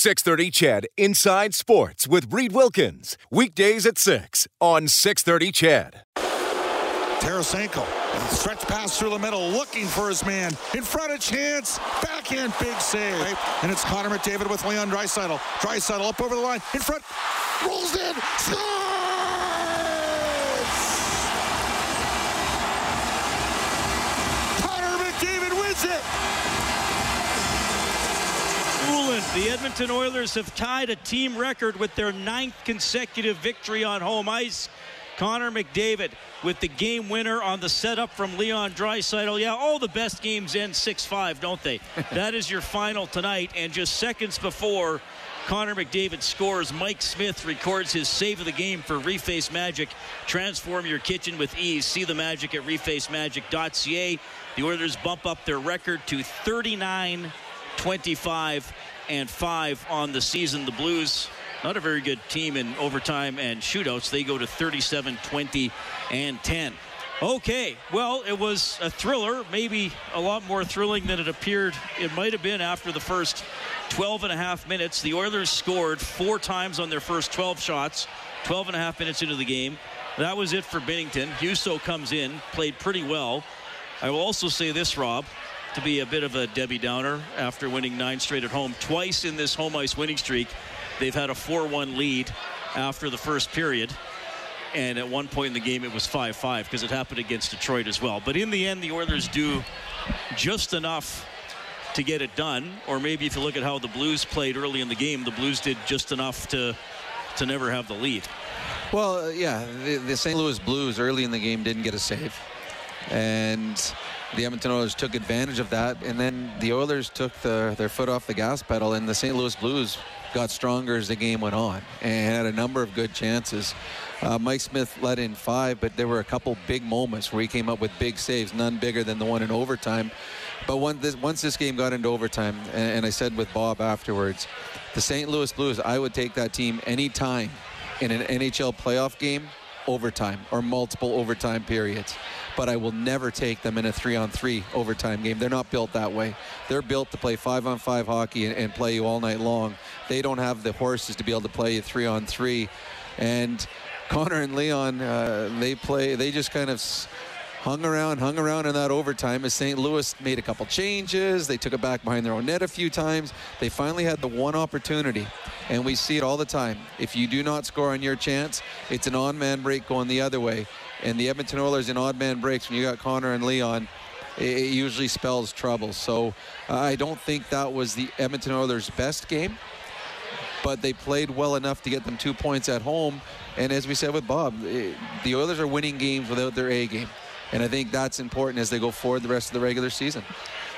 630 CHED Inside Sports with Reed Wilkins. Weekdays at 6 on 630 CHED. Tarasenko, stretch pass through the middle, looking for his man. In front of chance, backhand, big save. And it's Connor McDavid with Leon Draisaitl. Draisaitl up over the line, in front, rolls in! Connor McDavid wins it! The Edmonton Oilers have tied a team record with their ninth consecutive victory on home ice. Connor McDavid with the game winner on the setup from Leon Draisaitl. Yeah, all the best games end 6-5, don't they? that is your final tonight, and just seconds before Connor McDavid scores, Mike Smith records his save of the game for Reface Magic. Transform your kitchen with ease. See the magic at refacemagic.ca. The Oilers bump up their record to 39 25 and 5 on the season. The Blues not a very good team in overtime and shootouts. They go to 37 20 and 10. Okay, well, it was a thriller, maybe a lot more thrilling than it appeared it might have been after the first 12 and a half minutes. The Oilers scored four times on their first 12 shots, 12 and a half minutes into the game. That was it for Binnington. Husso comes in, played pretty well. I will also say this, Rob, to be a bit of a Debbie Downer after winning nine straight at home. Twice in this home ice winning streak, they've had a 4 1 lead after the first period. And at one point in the game, it was 5 5 because it happened against Detroit as well. But in the end, the Oilers do just enough to get it done. Or maybe if you look at how the Blues played early in the game, the Blues did just enough to, to never have the lead. Well, uh, yeah, the, the St. Louis Blues early in the game didn't get a save. And the Edmonton Oilers took advantage of that, and then the Oilers took the, their foot off the gas pedal, and the St. Louis Blues got stronger as the game went on and had a number of good chances. Uh, Mike Smith let in five, but there were a couple big moments where he came up with big saves, none bigger than the one in overtime. But this, once this game got into overtime, and, and I said with Bob afterwards, the St. Louis Blues, I would take that team anytime in an NHL playoff game overtime or multiple overtime periods but I will never take them in a three on three overtime game. They're not built that way. They're built to play five on five hockey and, and play you all night long. They don't have the horses to be able to play you three on three. And Connor and Leon, uh, they play, they just kind of hung around, hung around in that overtime as St. Louis made a couple changes. They took it back behind their own net a few times. They finally had the one opportunity, and we see it all the time. If you do not score on your chance, it's an on man break going the other way and the Edmonton Oilers in odd man breaks when you got Connor and Leon it usually spells trouble. So uh, I don't think that was the Edmonton Oilers' best game, but they played well enough to get them two points at home. And as we said with Bob, it, the Oilers are winning games without their A game. And I think that's important as they go forward the rest of the regular season.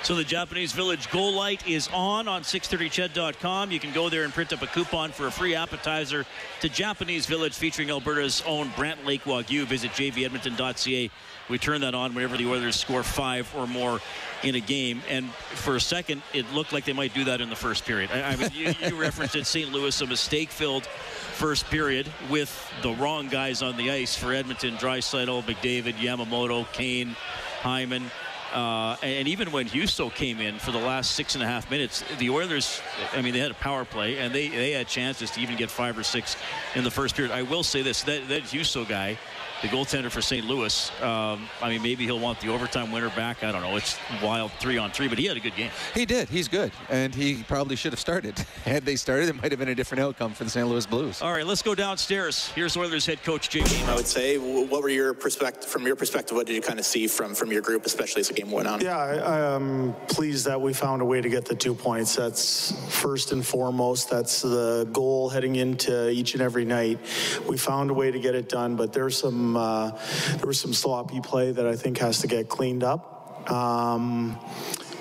So the Japanese Village Goal Light is on on 630ched.com. You can go there and print up a coupon for a free appetizer to Japanese Village featuring Alberta's own Brant Lake Wagyu. Visit jvedmonton.ca. We turn that on whenever the Oilers score five or more in a game. And for a second, it looked like they might do that in the first period. I, I mean, you, you referenced it, St. Louis, a mistake-filled first period with the wrong guys on the ice for Edmonton, Draisaitl, McDavid, Yamamoto, Kane, Hyman. Uh, and even when Husso came in for the last six and a half minutes, the Oilers, I mean, they had a power play and they, they had chances to even get five or six in the first period. I will say this that, that Husso guy, the goaltender for St. Louis. Um, I mean, maybe he'll want the overtime winner back. I don't know. It's wild three on three, but he had a good game. He did. He's good, and he probably should have started. Had they started, it might have been a different outcome for the St. Louis Blues. All right, let's go downstairs. Here's Oilers head coach Jay I would say, what were your perspective from your perspective? What did you kind of see from from your group, especially as the game went on? Yeah, I, I'm pleased that we found a way to get the two points. That's first and foremost. That's the goal heading into each and every night. We found a way to get it done, but there's some. Uh, there was some sloppy play that I think has to get cleaned up. Um,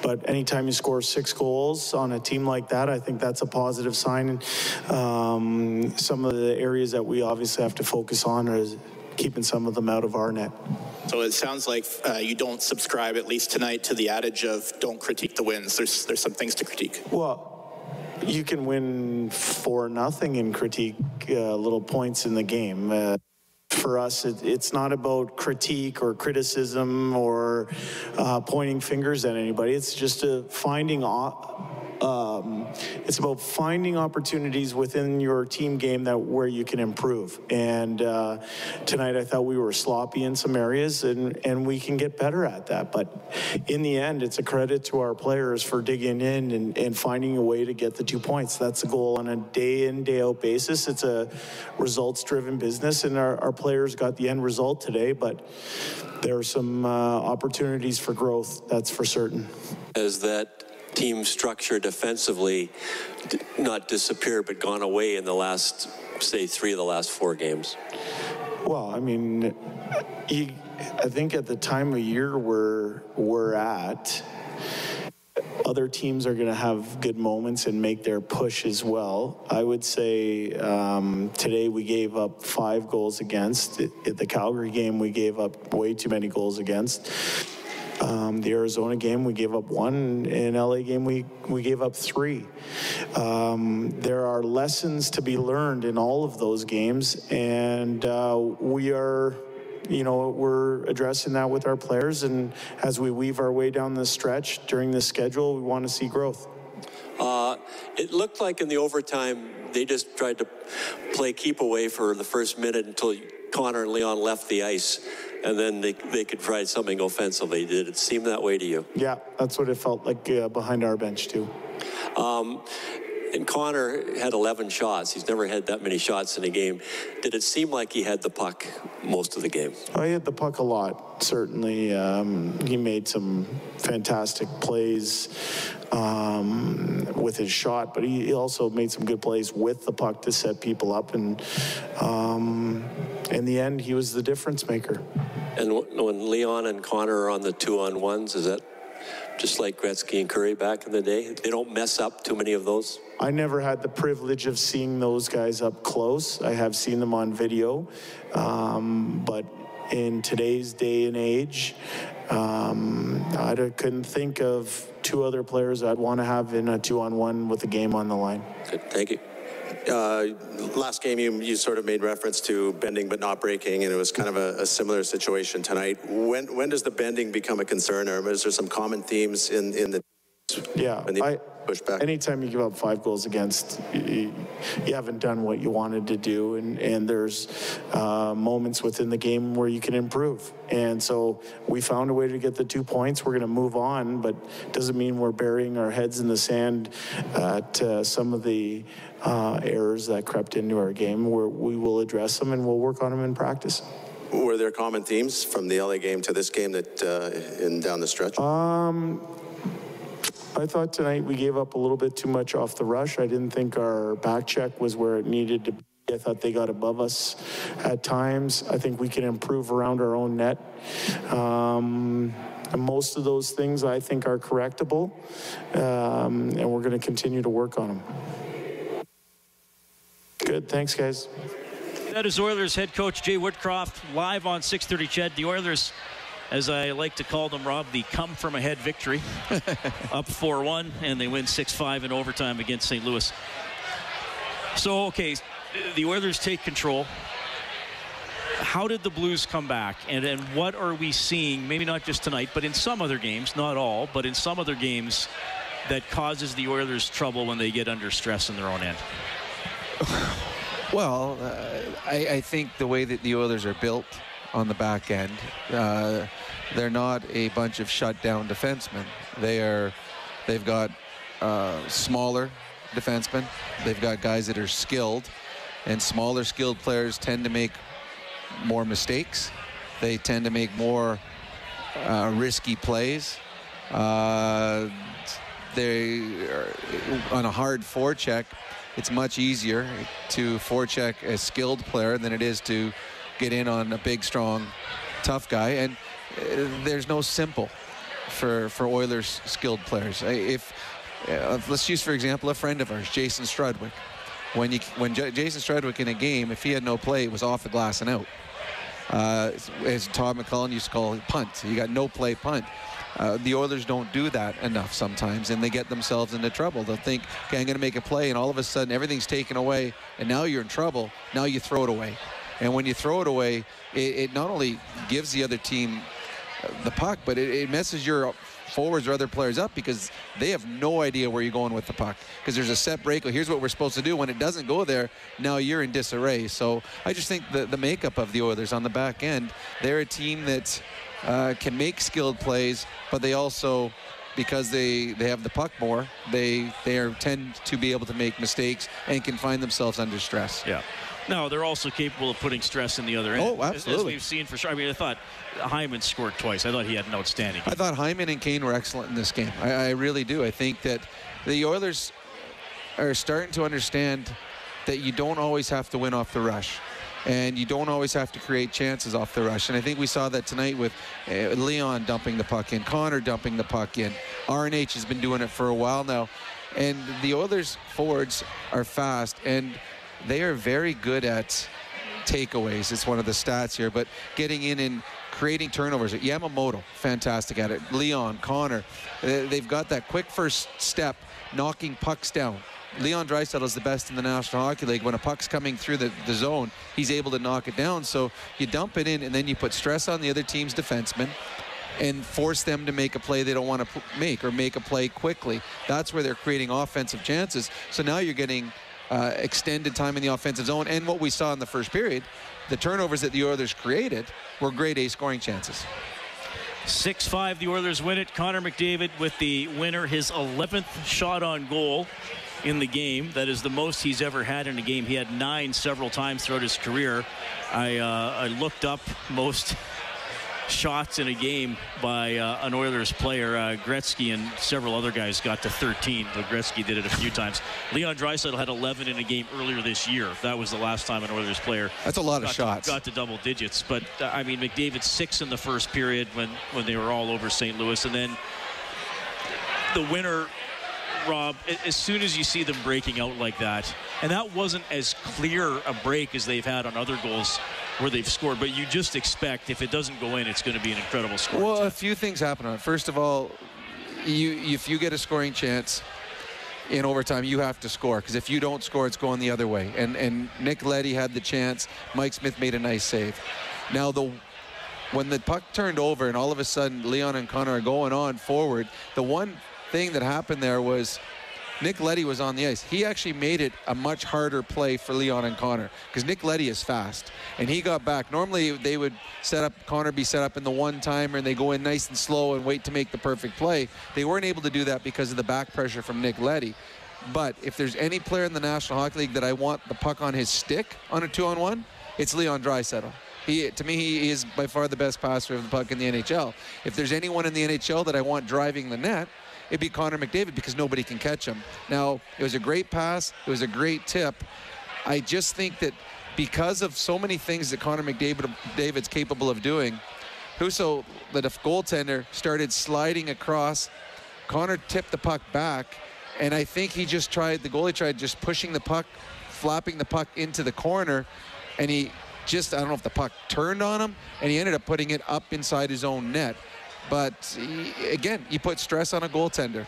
but anytime you score six goals on a team like that, I think that's a positive sign. Um, some of the areas that we obviously have to focus on are keeping some of them out of our net. So it sounds like uh, you don't subscribe, at least tonight, to the adage of don't critique the wins. There's there's some things to critique. Well, you can win for nothing and critique uh, little points in the game. Uh, for us, it, it's not about critique or criticism or uh, pointing fingers at anybody. It's just a finding um, it's about finding opportunities within your team game that where you can improve. And uh, tonight, I thought we were sloppy in some areas, and and we can get better at that. But in the end, it's a credit to our players for digging in and, and finding a way to get the two points. That's the goal on a day in day out basis. It's a results driven business, and our, our players got the end result today. But there are some uh, opportunities for growth. That's for certain. As that team structure defensively not disappeared but gone away in the last, say, three of the last four games? Well, I mean, you, I think at the time of year we're we're at, other teams are going to have good moments and make their push as well. I would say um, today we gave up five goals against. At the Calgary game, we gave up way too many goals against. Um, the Arizona game, we gave up one. In LA game, we, we gave up three. Um, there are lessons to be learned in all of those games, and uh, we are you know, we're addressing that with our players. And as we weave our way down the stretch during the schedule, we want to see growth. Uh, it looked like in the overtime, they just tried to play keep away for the first minute until Connor and Leon left the ice. And then they, they could try something offensively. Did it seem that way to you? Yeah, that's what it felt like uh, behind our bench, too. Um, and Connor had 11 shots. He's never had that many shots in a game. Did it seem like he had the puck most of the game? I had the puck a lot, certainly. Um, he made some fantastic plays um, with his shot, but he also made some good plays with the puck to set people up. And um, in the end, he was the difference maker. And when Leon and Connor are on the two on ones, is that just like Gretzky and Kurri back in the day? They don't mess up too many of those? I never had the privilege of seeing those guys up close. I have seen them on video. Um, but in today's day and age, um, I couldn't think of two other players I'd want to have in a two on one with a game on the line. Good. Thank you. Uh, last game, you, you sort of made reference to bending but not breaking, and it was kind of a, a, similar situation tonight. When when does the bending become a concern, or is there some common themes in in the yeah? in I, push back. Anytime you give up five goals against, you, you haven't done what you wanted to do, and and there's uh, moments within the game where you can improve. And so we found a way to get the two points. We're going to move on, but doesn't mean we're burying our heads in the sand at uh, some of the uh, errors that crept into our game. Where we will address them and we'll work on them in practice. Were there common themes from the LA game to this game that uh, in down the stretch? Um, I thought tonight we gave up a little bit too much off the rush. I didn't think our back check was where it needed to be. I thought they got above us at times. I think we can improve around our own net. Um, and most of those things I think are correctable, um, and we're going to continue to work on them. Good. Thanks, guys. That is Oilers head coach Jay Woodcroft live on 6:30. CHED. The Oilers as I like to call them, Rob, the come from ahead victory. Up 4 1, and they win 6 5 in overtime against St. Louis. So, okay, the Oilers take control. How did the Blues come back? And, and what are we seeing, maybe not just tonight, but in some other games, not all, but in some other games that causes the Oilers trouble when they get under stress in their own end? Well, uh, I, I think the way that the Oilers are built on the back end, uh, they're not a bunch of shut down defensemen. They are, they've got uh, smaller defensemen. They've got guys that are skilled, and smaller skilled players tend to make more mistakes. They tend to make more uh, risky plays. Uh, they on a hard forecheck. It's much easier to forecheck a skilled player than it is to get in on a big, strong, tough guy. And uh, there's no simple for for Oilers skilled players. If uh, let's use for example a friend of ours, Jason Strudwick. When you when J- Jason Strudwick in a game, if he had no play, it was off the glass and out. Uh, as Todd McLellan used to call it, punt. You got no play punt. Uh, the Oilers don't do that enough sometimes, and they get themselves into trouble. They'll think, okay, I'm going to make a play, and all of a sudden everything's taken away, and now you're in trouble. Now you throw it away. And when you throw it away, it, it not only gives the other team the puck, but it, it messes your forwards or other players up because they have no idea where you're going with the puck. Because there's a set break. Here's what we're supposed to do. When it doesn't go there, now you're in disarray. So I just think the, the makeup of the Oilers on the back end, they're a team that uh, can make skilled plays, but they also because they, they have the puck more, they they are, tend to be able to make mistakes and can find themselves under stress. Yeah. No, they're also capable of putting stress in the other end. Oh, As- absolutely. As we've seen for sure. I mean, I thought Hyman scored twice. I thought he had an outstanding. I thought Hyman and Kane were excellent in this game. I, I really do. I think that the Oilers are starting to understand that you don't always have to win off the rush. And you don't always have to create chances off the rush. And I think we saw that tonight with uh, Leon dumping the puck in, Connor dumping the puck in. RNH has been doing it for a while now. And the Oilers forwards are fast and they are very good at takeaways. It's one of the stats here, but getting in and creating turnovers. Yamamoto, fantastic at it. Leon, Connor, they've got that quick first step, knocking pucks down. Leon Draisaitl is the best in the National Hockey League. When a puck's coming through the, the zone, he's able to knock it down. So you dump it in, and then you put stress on the other team's defenseman and force them to make a play they don't want to make or make a play quickly. That's where they're creating offensive chances. So now you're getting uh, extended time in the offensive zone. And what we saw in the first period, the turnovers that the Oilers created were grade A scoring chances. 6-5, the Oilers win it. Connor McDavid with the winner, his 11th shot on goal in the game. That is the most he's ever had in a game. He had nine several times throughout his career. I, uh, I looked up most shots in a game by uh, an Oilers player. Uh, Gretzky and several other guys got to 13, but Gretzky did it a few times. Leon Draisaitl had 11 in a game earlier this year. That was the last time an Oilers player That's a lot of shots. To, got to double digits. But uh, I mean, McDavid six in the first period when when they were all over St. Louis, and then the winner. Rob, as soon as you see them breaking out like that, and that wasn't as clear a break as they've had on other goals where they've scored, but you just expect if it doesn't go in, it's going to be an incredible score. Well, a few things happen on it. First of all, you if you get a scoring chance in overtime, you have to score because if you don't score, it's going the other way. And and Nick Leddy had the chance. Mike Smith made a nice save. Now the when the puck turned over and all of a sudden Leon and Connor are going on forward, the one thing that happened there was Nick Leddy was on the ice. He actually made it a much harder play for Leon and Connor because Nick Leddy is fast and he got back. Normally they would set up Connor be set up in the one timer and they go in nice and slow and wait to make the perfect play. They weren't able to do that because of the back pressure from Nick Leddy. But if there's any player in the National Hockey League that I want the puck on his stick on a two-on-one, it's Leon Draisaitl. He, to me, he is by far the best passer of the puck in the NHL. If there's anyone in the NHL that I want driving the net, it'd be Connor McDavid because nobody can catch him. Now, it was a great pass. It was a great tip. I just think that because of so many things that Connor McDavid David's capable of doing, Husso, the goaltender, started sliding across. Connor tipped the puck back, and I think he just tried, the goalie tried just pushing the puck, flapping the puck into the corner, and he just, I don't know if the puck turned on him, and he ended up putting it up inside his own net. But he, again, you put stress on a goaltender,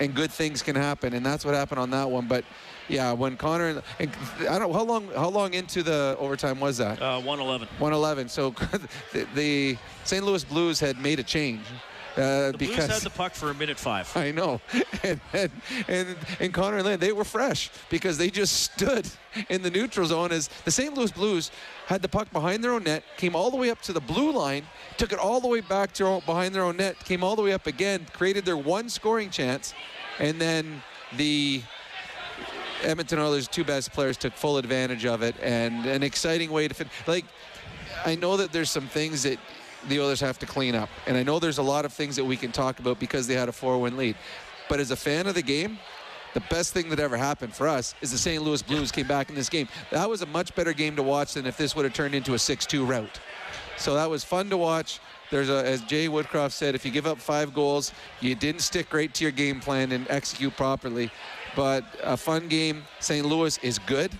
and good things can happen, and that's what happened on that one. But yeah, when Connor, and I don't, how long, how long into the overtime was that? Uh, 111. 111. So the, the St. Louis Blues had made a change. Uh, The because Blues had the puck for a minute five. I know, and, and and and Connor and Lynn, they were fresh because they just stood in the neutral zone as the St. Louis Blues had the puck behind their own net, came all the way up to the blue line, took it all the way back to behind their own net, came all the way up again, created their one scoring chance, and then the Edmonton Oilers' two best players took full advantage of it, and an exciting way to fin- like. I know that there's some things that the Oilers have to clean up, and I know there's a lot of things that we can talk about because they had a four-win lead. But as a fan of the game, the best thing that ever happened for us is the St. Louis Blues came back in this game. That was a much better game to watch than if this would have turned into a 6-2 rout. So that was fun to watch. There's a, as Jay Woodcroft said, if you give up five goals, you didn't stick right to your game plan and execute properly. But a fun game. St. Louis is good.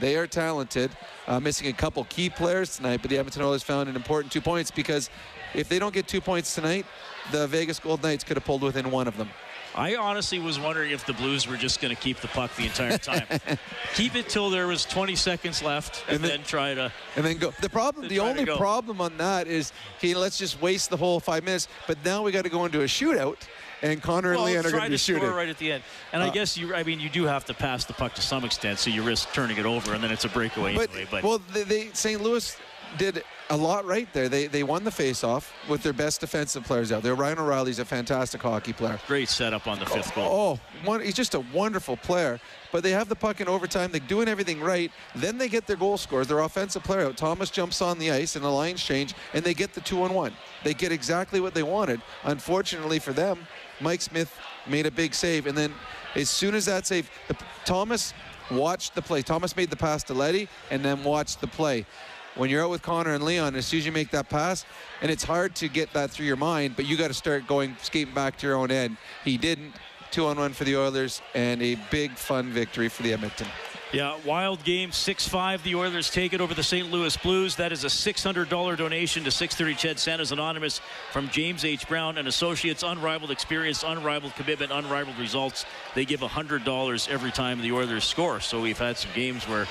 They are talented. Uh, missing a couple key players tonight, but the Edmonton Oilers found an important two points because if they don't get two points tonight, the Vegas Gold Knights could have pulled within one of them. I honestly was wondering if the Blues were just going to keep the puck the entire time. keep it till there was 20 seconds left, and, And then- then, try to. and then go. The problem, the only problem on that is, okay, let's just waste the whole five minutes. But now we got to go into a shootout, and Connor and Well, Leon are going to be score shooting. right at the end. And I Uh, guess you, I mean, you do have to pass the puck to some extent, so you risk turning it over, and then it's a breakaway But, anyway. But well, they, they St. Louis did a lot right there. They they won the faceoff with their best defensive players out there. Ryan O'Reilly's a fantastic hockey player. great setup on the fifth goal. Oh, one, he's just a wonderful player. But they have the puck in overtime. They're doing everything right. Then they get their goal scores. Their offensive player out. Thomas jumps on the ice in a lines change, and they get the two on one. They get exactly what they wanted. Unfortunately for them, Mike Smith made a big save, and then as soon as that save, the, Thomas watched the play. Thomas made the pass to Leddy, and then watched the play. When you're out with Connor and Leon, as soon as you make that pass, and it's hard to get that through your mind, but you got to start going skating back to your own end. He didn't. Two on one for the Oilers, and a big fun victory for the Edmonton. Yeah, wild game, 6-5. The Oilers take it over the St. Louis Blues. That is a $600 donation to 630 Ched Santa's Anonymous from James H. Brown and Associates. Unrivaled experience, unrivaled commitment, unrivaled results. They give $100 every time the Oilers score. So we've had some games where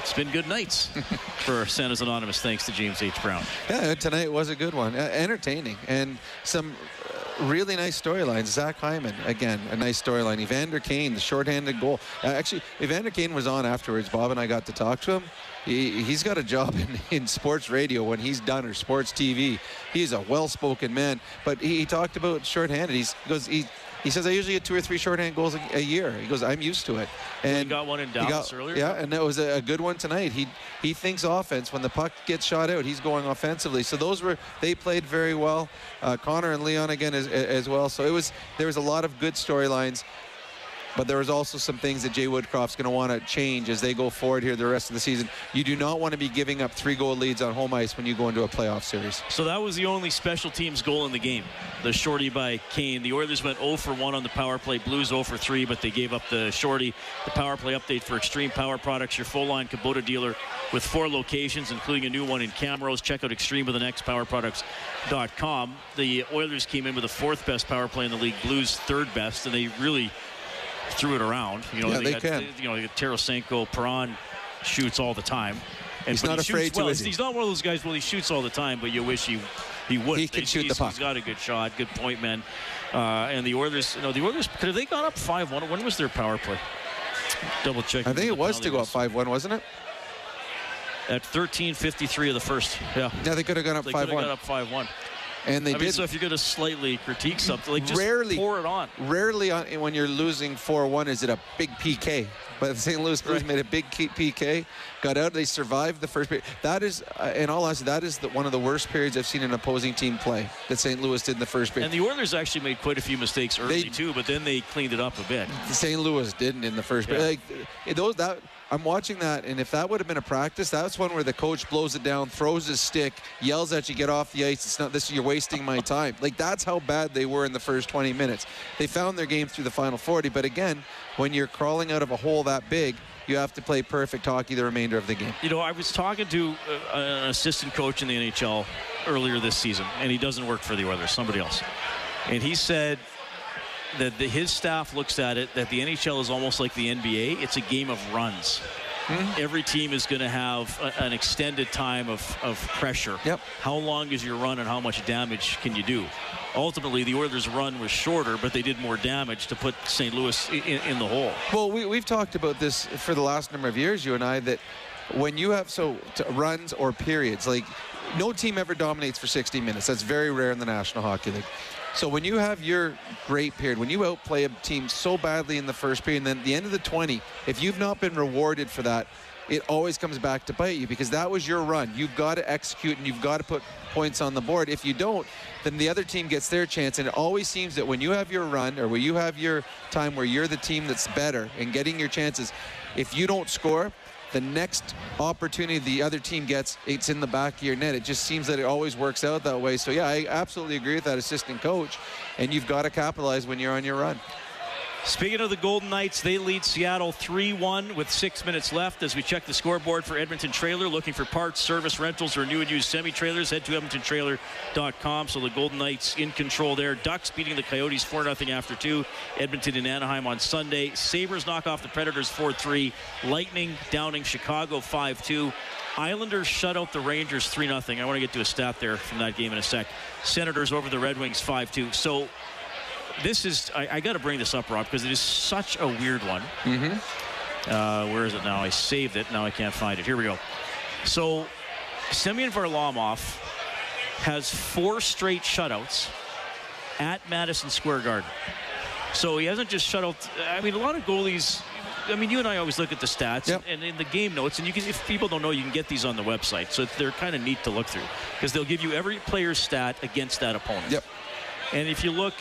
it's been good nights for Santa's Anonymous, thanks to James H. Brown. Yeah, tonight was a good one. Uh, entertaining and some really nice storylines. Zach Hyman, again, a nice storyline. Evander Kane, the shorthanded goal. Uh, actually, Evander Kane was on afterwards. Bob and I got to talk to him. He, he's got a job in, in sports radio when he's done or sports TV. He's a well-spoken man, but he, he talked about shorthanded. He's, he goes, he, he says, I usually get two or three shorthand goals a, a year. He goes, I'm used to it. And he got one in Dallas earlier? Yeah, and that was a, a good one tonight. He he thinks offense. When the puck gets shot out, he's going offensively. So those were they played very well. Uh, Connor and Leon again as, as well. So it was there was a lot of good storylines. But there was also some things that Jay Woodcroft's going to want to change as they go forward here the rest of the season. You do not want to be giving up three goal leads on home ice when you go into a playoff series. So that was the only special teams goal in the game. The shorty by Kane. The Oilers went 0 for 1 on the power play. Blues 0 for 3, but they gave up the shorty. The power play update for Extreme Power Products, your full line Kubota dealer with four locations, including a new one in Camrose. Check out Extreme with the next powerproducts.com. The Oilers came in with the fourth best power play in the league, Blues third best, and they really threw it around. You know, Yeah, they got, can. You know, Tarasenko, Perron shoots all the time. And He's not he afraid to, well. he? He's not one of those guys. Well, he shoots all the time, but you wish he he would. He can shoot the puck. He's got a good shot, good point man. Uh, and the Oilers, you know, the Oilers could have they gone up five one. When was their power play? Double check. I think it was to go up 5-1, wasn't it? at 13:53 of the first. Yeah. Yeah, they could have gone up 5-1. They could have 5-1. up five one. And they I mean, did. so if you're going to slightly critique something, like just Rarely- pour it on. Rarely on, when you're losing 4-1 is it a big PK. But the St. Louis Blues Right. made a big PK, got out. They survived the first period. That is, uh, in all honesty, that is the, one of the worst periods I've seen an opposing team play that St. Louis did in the first period. And the Oilers actually made quite a few mistakes early They- too, but then they cleaned it up a bit. St. Louis didn't in the first Yeah. period. Like, those that I'm watching that, and if that would have been a practice, that's one where the coach blows it down, throws his stick, yells at you, "Get off the ice! It's not this. You're wasting my time." Like that's how bad they were in the first 20 minutes. They found their game through the final 40, but again, when you're crawling out of a hole that big, you have to play perfect hockey the remainder of the game. You know, I was talking to uh, an assistant coach in the NHL earlier this season, and he doesn't work for the Oilers, somebody else. And he said that the, his staff looks at it that the NHL is almost like the NBA. It's a game of runs. Hmm? Every team is going to have a, an extended time of, of pressure. Yep. How long is your run and how much damage can you do? Ultimately, the Oilers' run was shorter, but they did more damage to put St. Louis in, in the hole. Well, we, we've talked about this for the last number of years, you and I, that when you have so t- runs or periods, like no team ever dominates for 60 minutes. That's very rare in the National Hockey League. So when you have your great period, when you outplay a team so badly in the first period, and then at the end of the 20, if you've not been rewarded for that, it always comes back to bite you because that was your run. You've got to execute and you've got to put points on the board. If you don't, then the other team gets their chance. And it always seems that when you have your run or when you have your time where you're the team that's better and getting your chances, if you don't score, the next opportunity the other team gets, it's in the back of your net. It just seems that it always works out that way. So, yeah, I absolutely agree with that assistant coach. And you've got to capitalize when you're on your run. Speaking of the Golden Knights, they lead Seattle 3 1 with six minutes left as we check the scoreboard for Edmonton Trailer. Looking for parts, service, rentals, or new and used semi trailers, head to EdmontonTrailer.com. So the Golden Knights in control there. Ducks beating the Coyotes 4 0 after two. Edmonton and Anaheim on Sunday. Sabres knock off the Predators 4 3. Lightning downing Chicago 5 2. Islanders shut out the Rangers 3 0. I want to get to a stat there from that game in a sec. Senators over the Red Wings 5 2. So this is I, I got to bring this up, Rob, because it is such a weird one. Mm-hmm. Uh, where is it now? I saved it. Now I can't find it. Here we go. So, Semyon Varlamov has four straight shutouts at Madison Square Garden. So he hasn't just shut out. I mean, a lot of goalies. I mean, you and I always look at the stats Yep. and in the game notes, and you can. If people don't know, you can get these on the website. So they're kind of neat to look through because they'll give you every player's stat against that opponent. Yep. And if you look,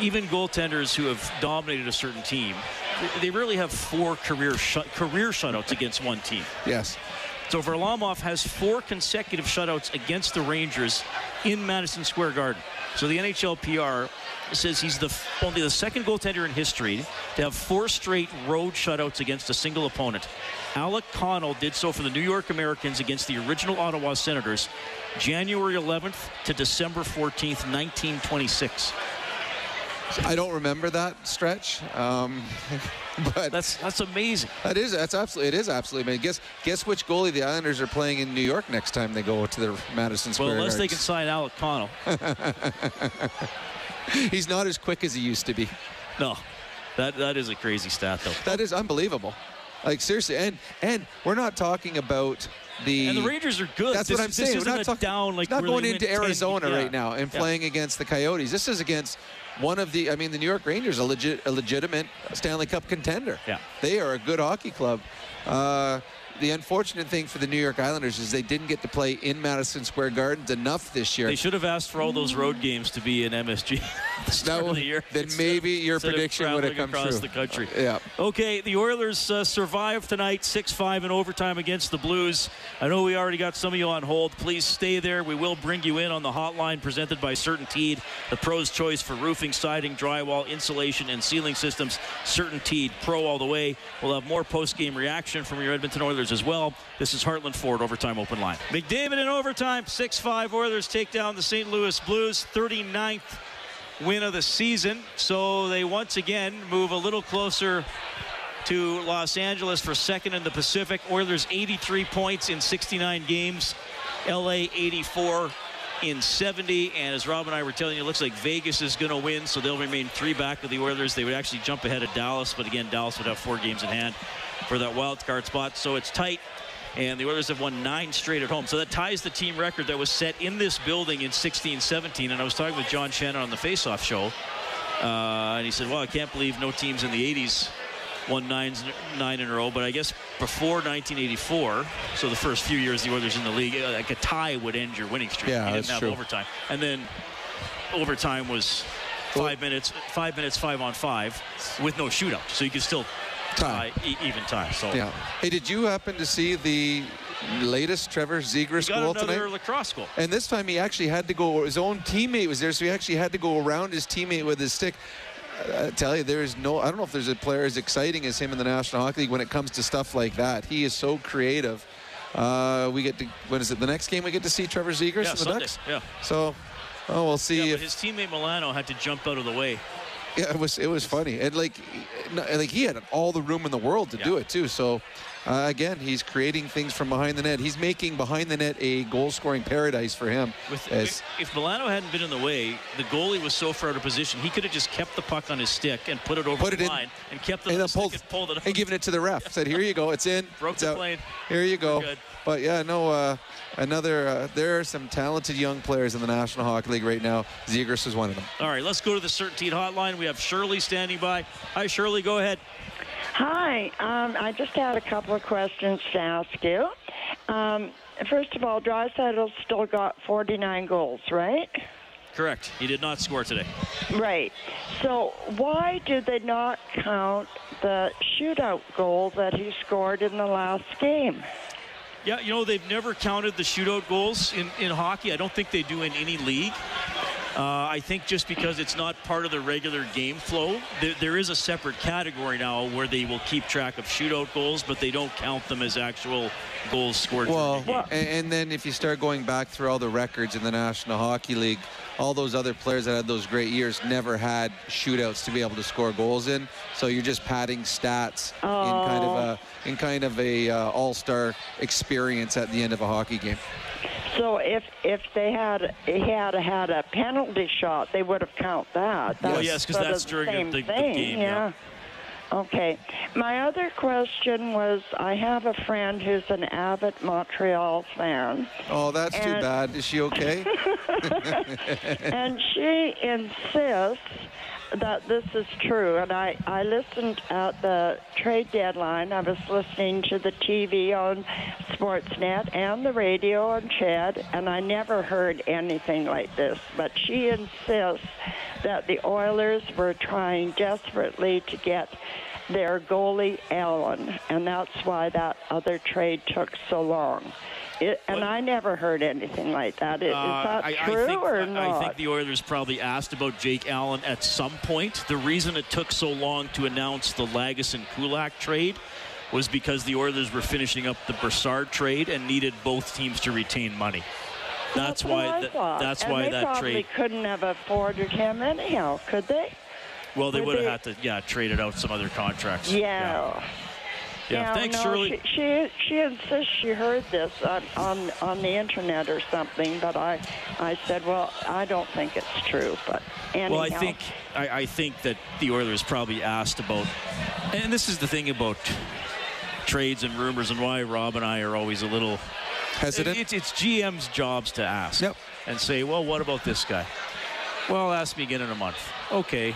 even goaltenders who have dominated a certain team, they really have four career shut, career shutouts against one team. Yes. So Varlamov has four consecutive shutouts against the Rangers in Madison Square Garden. So the NHL PR says he's the only the second goaltender in history to have four straight road shutouts against a single opponent. Alec Connell did so for the New York Americans against the original Ottawa Senators, January 11th to December 14th, 1926. I don't remember that stretch, um, but That's that's amazing. that is that's absolutely it is absolutely. amazing. guess guess which goalie the Islanders are playing in New York next time they go to the Madison Square Well, unless they can sign Alec Connell. He's not as quick as he used to be. No, that that is a crazy stat though. That is unbelievable. Like seriously, and and we're not talking about the. And the Rangers are good. That's This- what I'm saying. We're a talking down, like, not they going into 10 Arizona yeah. right now and Yeah. playing against the Coyotes. This is against one of the. I mean, the New York Rangers, a legit, a legitimate Stanley Cup contender. Yeah. They are a good hockey club. Uh, the unfortunate thing for the New York Islanders is they didn't get to play in Madison Square Gardens enough this year. They should have asked for all those road games to be in MSG the the year. then maybe your prediction would have come across true. the country. Yeah. Okay, the Oilers uh, survived tonight, 6-5 in overtime against the Blues. I know we already got some of you on hold. Please stay there. We will bring you in on the hotline presented by Certainteed, the pro's choice for roofing, siding, drywall, insulation, and ceiling systems. Certainteed, pro all the way. We'll have more post-game reaction from your Edmonton Oilers as well. This is Heartland Ford Overtime Open Line. McDavid in overtime, 6-5 Oilers take down the St. Louis Blues, 39th win of the season. So they once again move a little closer to Los Angeles for second in the Pacific. Oilers 83 points in 69 games. LA 84 in 70. And as Rob and I were telling you, it looks like Vegas is going to win, so they'll remain three back of the Oilers. They would actually jump ahead of Dallas, but again, Dallas would have four games in hand for that wild card spot. So it's tight. And the Oilers have won nine straight at home. So that ties the team record that was set in this building in 16 17. And I was talking with John Shannon on the Face Off show. Uh, and he said, Well, I can't believe no teams in the 80s won nine, nine in a row. But I guess before 1984, so the first few years the Oilers in the league, uh, like a tie would end your winning streak. Yeah, you that's didn't have true. overtime. And then overtime was five minutes, five minutes, five on five with no shootout. So you could still Tie. e- even tie. So Yeah. Hey, did you happen to see the latest Trevor Zegras he got goal another tonight? lacrosse goal. And this time he actually had to go. His own teammate was there, so he actually had to go around his teammate with his stick. I tell you, there is no. I don't know if there's a player as exciting as him in the National Hockey League when it comes to stuff like that. He is so creative. Uh, we get to. What is it? The next game we get to see Trevor Zegras Yeah, and the Sunday. Ducks. Yeah. So, oh, we'll see. Yeah, if, his teammate Milano had to jump out of the way. yeah, it was it was funny, and like, like he had all the room in the world to do it too. So, uh, again, he's creating things from behind the net. He's making behind the net a goal-scoring paradise for him. With, as, if Milano hadn't been in the way, the goalie was so far out of position, he could have just kept the puck on his stick and put it over Put the it in. line and kept it and then the stick pulled, and pulled it up. and given it to the ref. Said, "Here you go, it's in." Broke it's the out. plane. Here you go. But yeah, no, uh, another. Uh, there are some talented young players in the National Hockey League right now. Zegras is one of them. All right, let's go to the Certainteed hotline. We have Shirley standing by. Hi, Shirley. Go ahead. Hi, um, I just had a couple of questions to ask you. Um, first of all, Draisaitl still got 49 goals, right? Correct. He did not score today. Right. So why did they not count the shootout goal that he scored in the last game? Yeah, you know, they've never counted the shootout goals in, in hockey. I don't think they do in any league. Uh, I think just because it's not part of the regular game flow, there, there is a separate category now where they will keep track of shootout goals, but they don't count them as actual goals scored. Well, the and, and then if you start going back through all the records in the National Hockey League, all those other players that had those great years never had shootouts to be able to score goals in. So you're just padding stats in kind of a in kind of a uh, all-star experience at the end of a hockey game. So if if they had had had a penalty shot, they would have count that. Well, That's yes, 'cause sort of that's during the- same the- the thing, game, yeah. Okay. My other question was I have a friend who's an avid Montreal fan, Oh, that's too bad. Is she okay? and she insists that this is true. And I, I listened at the trade deadline. I was listening to the TV on Sportsnet and the radio on CHED, and I never heard anything like this. But she insists that the Oilers were trying desperately to get their goalie Allen, and that's why that other trade took so long. It, and I never heard anything like that. Is, Uh, that I, true I think, or not? I think the Oilers probably asked about Jake Allen at some point. The reason it took so long to announce the Lagesson and Kulak trade was because the Oilers were finishing up the Brassard trade and needed both teams to retain money. That's, what why. Th- that's and why they that probably trade. couldn't have afforded him anyhow, could they? Well, they Would have had to, yeah, traded out some other contracts. Yeah. Yeah. Yeah, Thanks, no, Shirley. She, she she insists she heard this on, on on the internet or something, but I I said, well, I don't think it's true. But anyhow, Well, I think I, I think that the Oilers probably asked about, and this is the thing about trades and rumors, and why Rob and I are always a little Hesitant? It's, it's GM's jobs to ask Yep. and say, well, what about this guy? Well, ask me again in a month. Okay.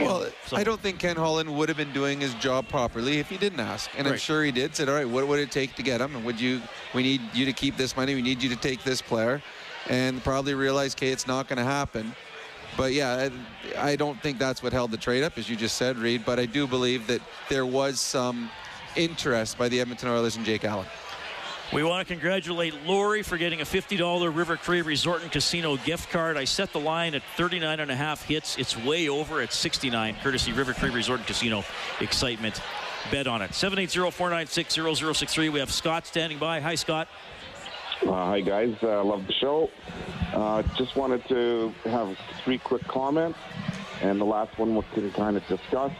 Well, So- I don't think Ken Holland would have been doing his job properly if he didn't ask. And I'm sure he did. Said, all right, what would it take to get him? And would you? We need you to keep this money. We need you to take this player. And probably realized, okay, it's not going to happen. But yeah, I, I don't think that's what held the trade up, as you just said, Reed. But I do believe that there was some interest by the Edmonton Oilers and Jake Allen. We want to congratulate Lori for getting a $50 River Cree Resort and Casino gift card. I set the line at 39 and a half hits. It's way over at 69, courtesy River Cree Resort and Casino. Excitement. Bet on it. 780-496-0063. We have Scott standing by. Hi, Scott. Uh, hi, guys. Uh, love the show. Uh, just wanted to have three quick comments, and the last one we can kind of discuss.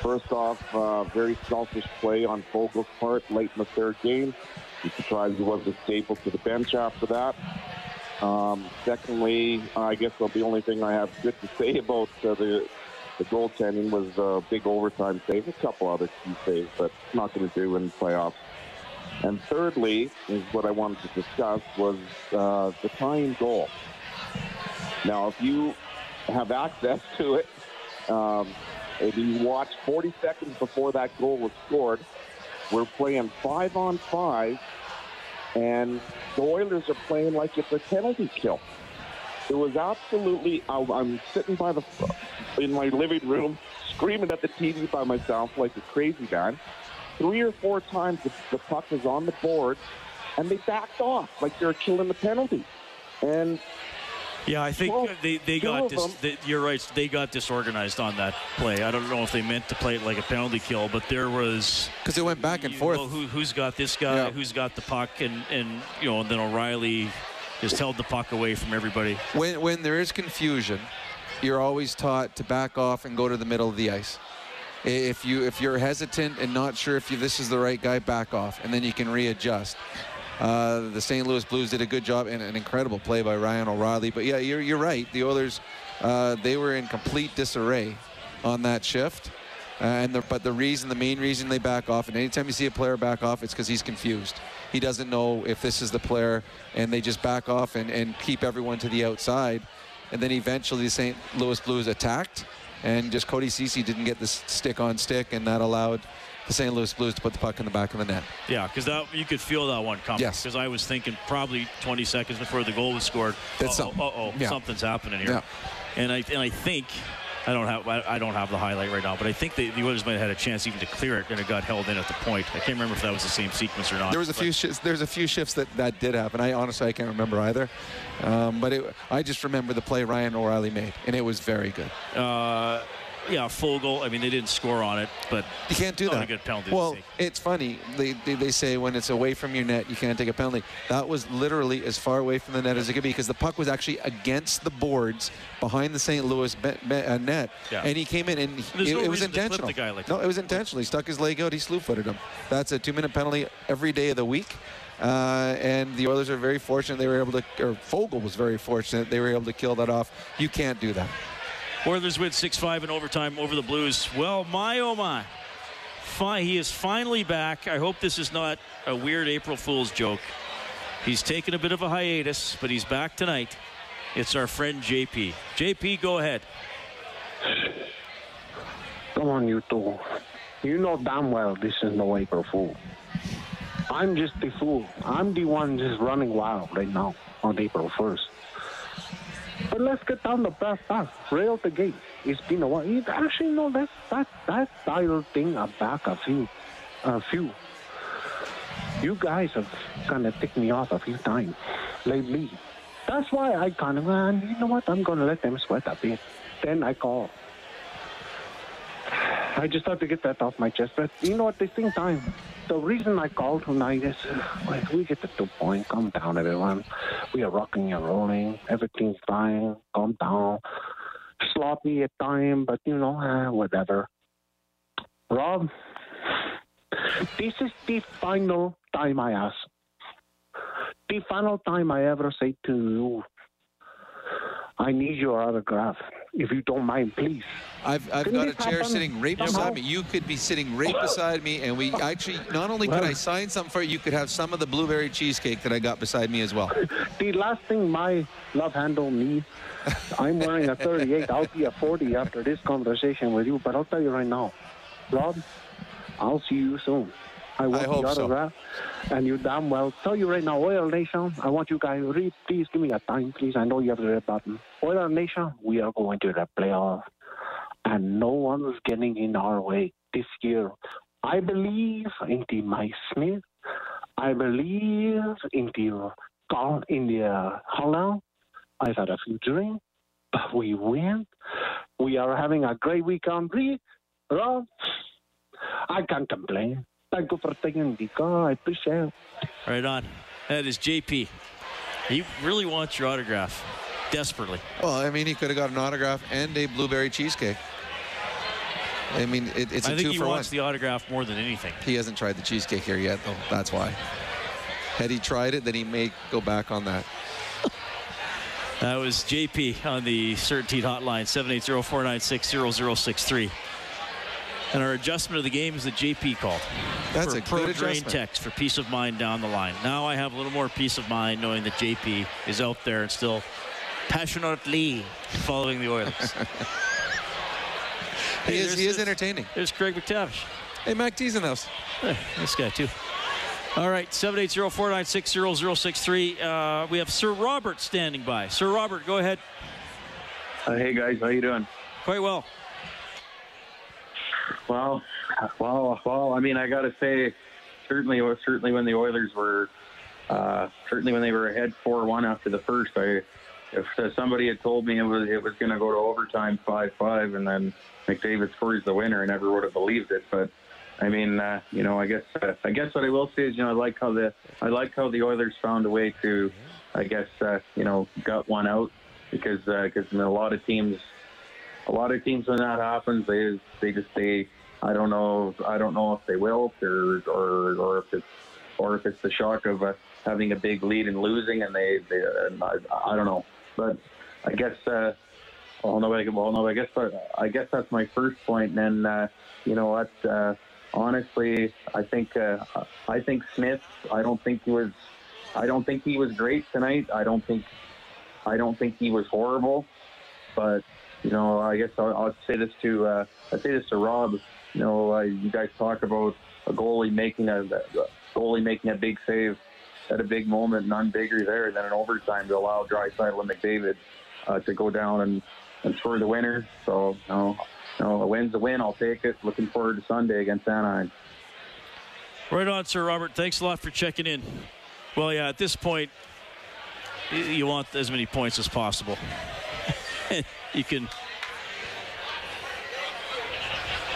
First off, uh, very selfish play on Foegele's part late in the third game. I'm surprised he wasn't staple to the bench after that. Um, secondly, I guess the only thing I have good to say about uh, the the goaltending was a big overtime save, a couple other key saves, but not going to do in playoffs. And thirdly, is what I wanted to discuss was uh, the tying goal. Now, if you have access to it, um, if you watch 40 seconds before that goal was scored, we're playing five on five, and the Oilers are playing like it's a penalty kill. It was absolutely. I- I'm sitting by the in my living room, screaming at the TV by myself like a crazy man. Three or four times the, the puck was on the board, and they backed off like they were killing the penalty. And Yeah, I think Well, uh, they, they got dis, they, you're right. They got disorganized on that play. I don't know if they meant to play it like a penalty kill, but there was Because it went back and forth. Well, who, who's got this guy? Yeah. Who's got the puck? And and you know, and then O'Reilly just held the puck away from everybody. when when there is confusion, you're always taught to back off and go to the middle of the ice. If you if you're hesitant and not sure if you, this is the right guy, back off, and then you can readjust. Uh, the St. Louis Blues did a good job and an incredible play by Ryan O'Reilly. But yeah, you're you're right. The Oilers, uh, they were in complete disarray on that shift. Uh, and the, but the reason, the main reason they back off, and anytime you see a player back off, it's because he's confused. He doesn't know if this is the player, and they just back off and, and keep everyone to the outside. And then eventually the St. Louis Blues attacked, and just Cody Ceci didn't get the stick on stick, and that allowed the St. Louis Blues to put the puck in the back of the net. Yeah, because that you could feel that one coming. Yes. Because I was thinking probably 20 seconds before the goal was scored. That's uh something. oh, Yeah. something's happening here. Yeah. And I and I think I don't have I, I don't have the highlight right now, but I think the, the Oilers might have had a chance even to clear it, and it got held in at the point. I can't remember if that was the same sequence or not. There was a few shifts. There's a few shifts that that did happen. I honestly I can't remember either, um, but it, I just remember the play Ryan O'Reilly made, and it was very good. Uh, yeah, full goal. I mean, they didn't score on it, but You can't do not that. a good penalty. Well, it's funny. They, they they say when it's away from your net, you can't take a penalty. That was literally as far away from the net as it could be because the puck was actually against the boards behind the St. Louis be, be, uh, net, Yeah. and he came in and he, it, no it was reason to clip intentional. like no, it was intentional. He stuck his leg out. He slew-footed him. That's a two-minute penalty every day of the week. Uh, and the Oilers are very fortunate they were able to, or Foegele was very fortunate they were able to kill that off. You can't do that. Oilers win 6-5 in overtime over the Blues. Well, my oh my. Fi- he is finally back. I hope this is not a weird April Fool's joke. He's taken a bit of a hiatus, but he's back tonight. It's our friend JP. JP, go ahead. Come on, you two. You know damn well this is no April Fool. I'm just the fool. I'm the one just running wild right now on April 1st. But let's get down to brass tacks. Rail the gate. It's been a while. It- Actually, no, that's that that dial thing uh, back a few, a few. You guys have kind of ticked me off a few times lately. That's why I kind of, you know what? I'm gonna let them sweat a bit. Then I call. I just have to get that off my chest. But you know, what? the same time, the reason I called tonight is uh, like, we get the two point. Calm down, everyone. We are rocking and rolling. Everything's fine. Calm down. Sloppy at time, but you know, uh, whatever. Rob, this is the final time I ask. The final time I ever say to you, I need your autograph. If you don't mind, please. I've, I've got a chair sitting right beside me. You could be sitting right beside me, and we actually not only could I sign something for you, you could have some of the blueberry cheesecake that I got beside me as well. The last thing my love handle needs, I'm wearing a 38. I'll be a 40 after this conversation with you. But I'll tell you right now, Rob, I'll see you soon. I want hope the so. autograph, and you damn well tell you right now, Oil Nation. I want you guys, please give me a time, please. I know you have the red button. Oil Nation, we are going to the playoff, and no one's getting in our way this year. I believe in the Mike Smith. I believe in the Carl in the uh, Holland. I've had a few drinks, but we win. We are having a great weekend. Bree, Rob, I can't complain. Thank you for taking the call. I appreciate it. Right on. That is JP. He really wants your autograph desperately. Well, I mean, he could have got an autograph and a blueberry cheesecake. I mean, it, it's a I think two for one. I think he wants the autograph more than anything. He hasn't tried the cheesecake here yet, though. That's why. Had he tried it, then he may go back on that. That was JP on the Certainty Hotline, 780-496-0063. And our adjustment of the game is the JP called. That's for a good pro drain text for peace of mind down the line. Now I have a little more peace of mind knowing that JP is out there and still passionately following the Oilers. He is, he is entertaining. There's Craig McTavish. Hey, Mac T's in the house. Hey, this guy too. All right, 780-496-0063. Uh, we have Sir Robert standing by. Sir Robert, go ahead. Uh, hey guys, how you doing? Quite well. Well, well, well. I mean, I got to say, certainly, certainly when the Oilers were, uh, certainly when they were ahead four-one after the first, I, if uh, somebody had told me it was it was going to go to overtime five-five, and then McDavid scores the winner, I never would have believed it. But I mean, uh, you know, I guess uh, I guess what I will say is, you know, I like how the I like how the Oilers found a way to, I guess, uh, you know, gut one out because because I mean, a lot of teams a lot of teams when that happens, they they just they I don't know I don't know if they will or or or if it's or if it's the shock of uh, having a big lead and losing and they they I, I don't know, but I guess uh, well no I well no I guess I guess that's my first point. And then uh, you know what uh, honestly I think uh, I think Smith I don't think he was I don't think he was great tonight. I don't think I don't think he was horrible, but you know, I guess I'll, I'll say this to uh, I say this to Rob. You know, uh, you guys talk about a goalie making a, a goalie making a big save at a big moment, none bigger there than an overtime to allow Draisaitl and McDavid uh, to go down and and score the winner. So, you know, you know, a win's a win. I'll take it. Looking forward to Sunday against Anaheim. Right on, Sir Robert. Thanks a lot for checking in. Well, yeah, at this point, you want as many points as possible. you can.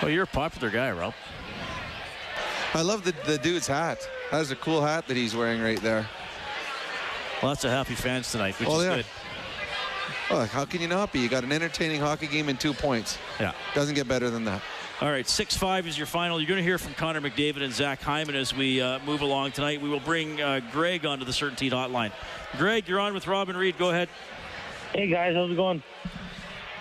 Well, you're a popular guy, Rob. I love the, the dude's hat. That's a cool hat that he's wearing right there. Lots of happy fans tonight, which oh, is yeah. good. Well, how can you not be? You got an entertaining hockey game and two points. Yeah. Doesn't get better than that. All right, 6 5 is your final. You're going to hear from Connor McDavid and Zach Hyman as we uh, move along tonight. We will bring uh, Greg onto the Certainty Hotline. Greg, you're on with Robin Reed. Go ahead. Hey, guys. How's it going?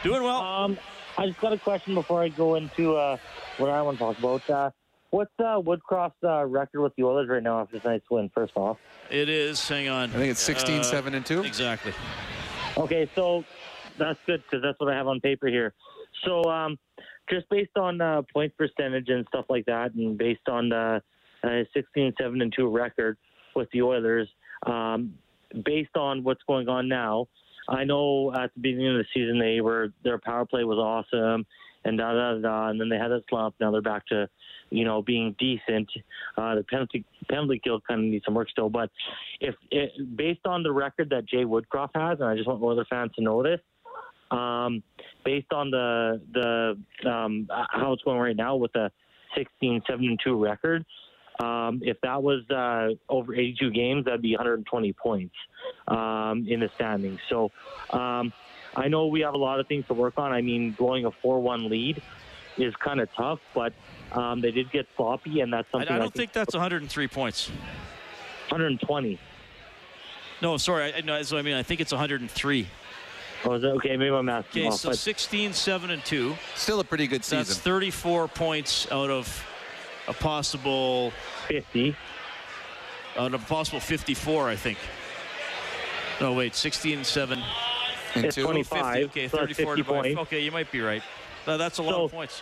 Doing well. Um, I just got a question before I go into uh, what I want to talk about. What's uh, Woodcroft's uh, record with the Oilers right now after tonight's win, first off? It is. Hang on. I think it's 16 Uh, 7 and 2. Exactly. Okay, so that's good because that's what I have on paper here. So um, just based on uh, point percentage and stuff like that, and based on the uh, 16 7 and 2 record with the Oilers, um, based on what's going on now, I know at the beginning of the season they were their power play was awesome and da da da, and then they had a slump. Now they're back to you know being decent. Uh, the penalty penalty kill kind of needs some work still, but if it, based on the record that Jay Woodcroft has, and I just want Oilers fans to know this, um, based on the the um, how it's going right now with a 16 7 2 record. Um, if that was uh, over 82 games, that'd be 120 points um, in the standings. So um, I know we have a lot of things to work on. I mean, blowing a 4-1 lead is kind of tough, but um, they did get sloppy, and that's something I don't think that's 103 points. 120. No, sorry. I, no, that's what I mean. I think it's 103. Oh, is that okay? Maybe I'm asking. Okay, off, so but 16, 7, and 2. Still a pretty good That's season. 34 points out of a possible 50. Out of a possible 54, I think. No, wait, 16 7. And It's two? 25, Okay, so that's 34 50 divided- points. Okay, you might be right. No, that's a lot So- of points.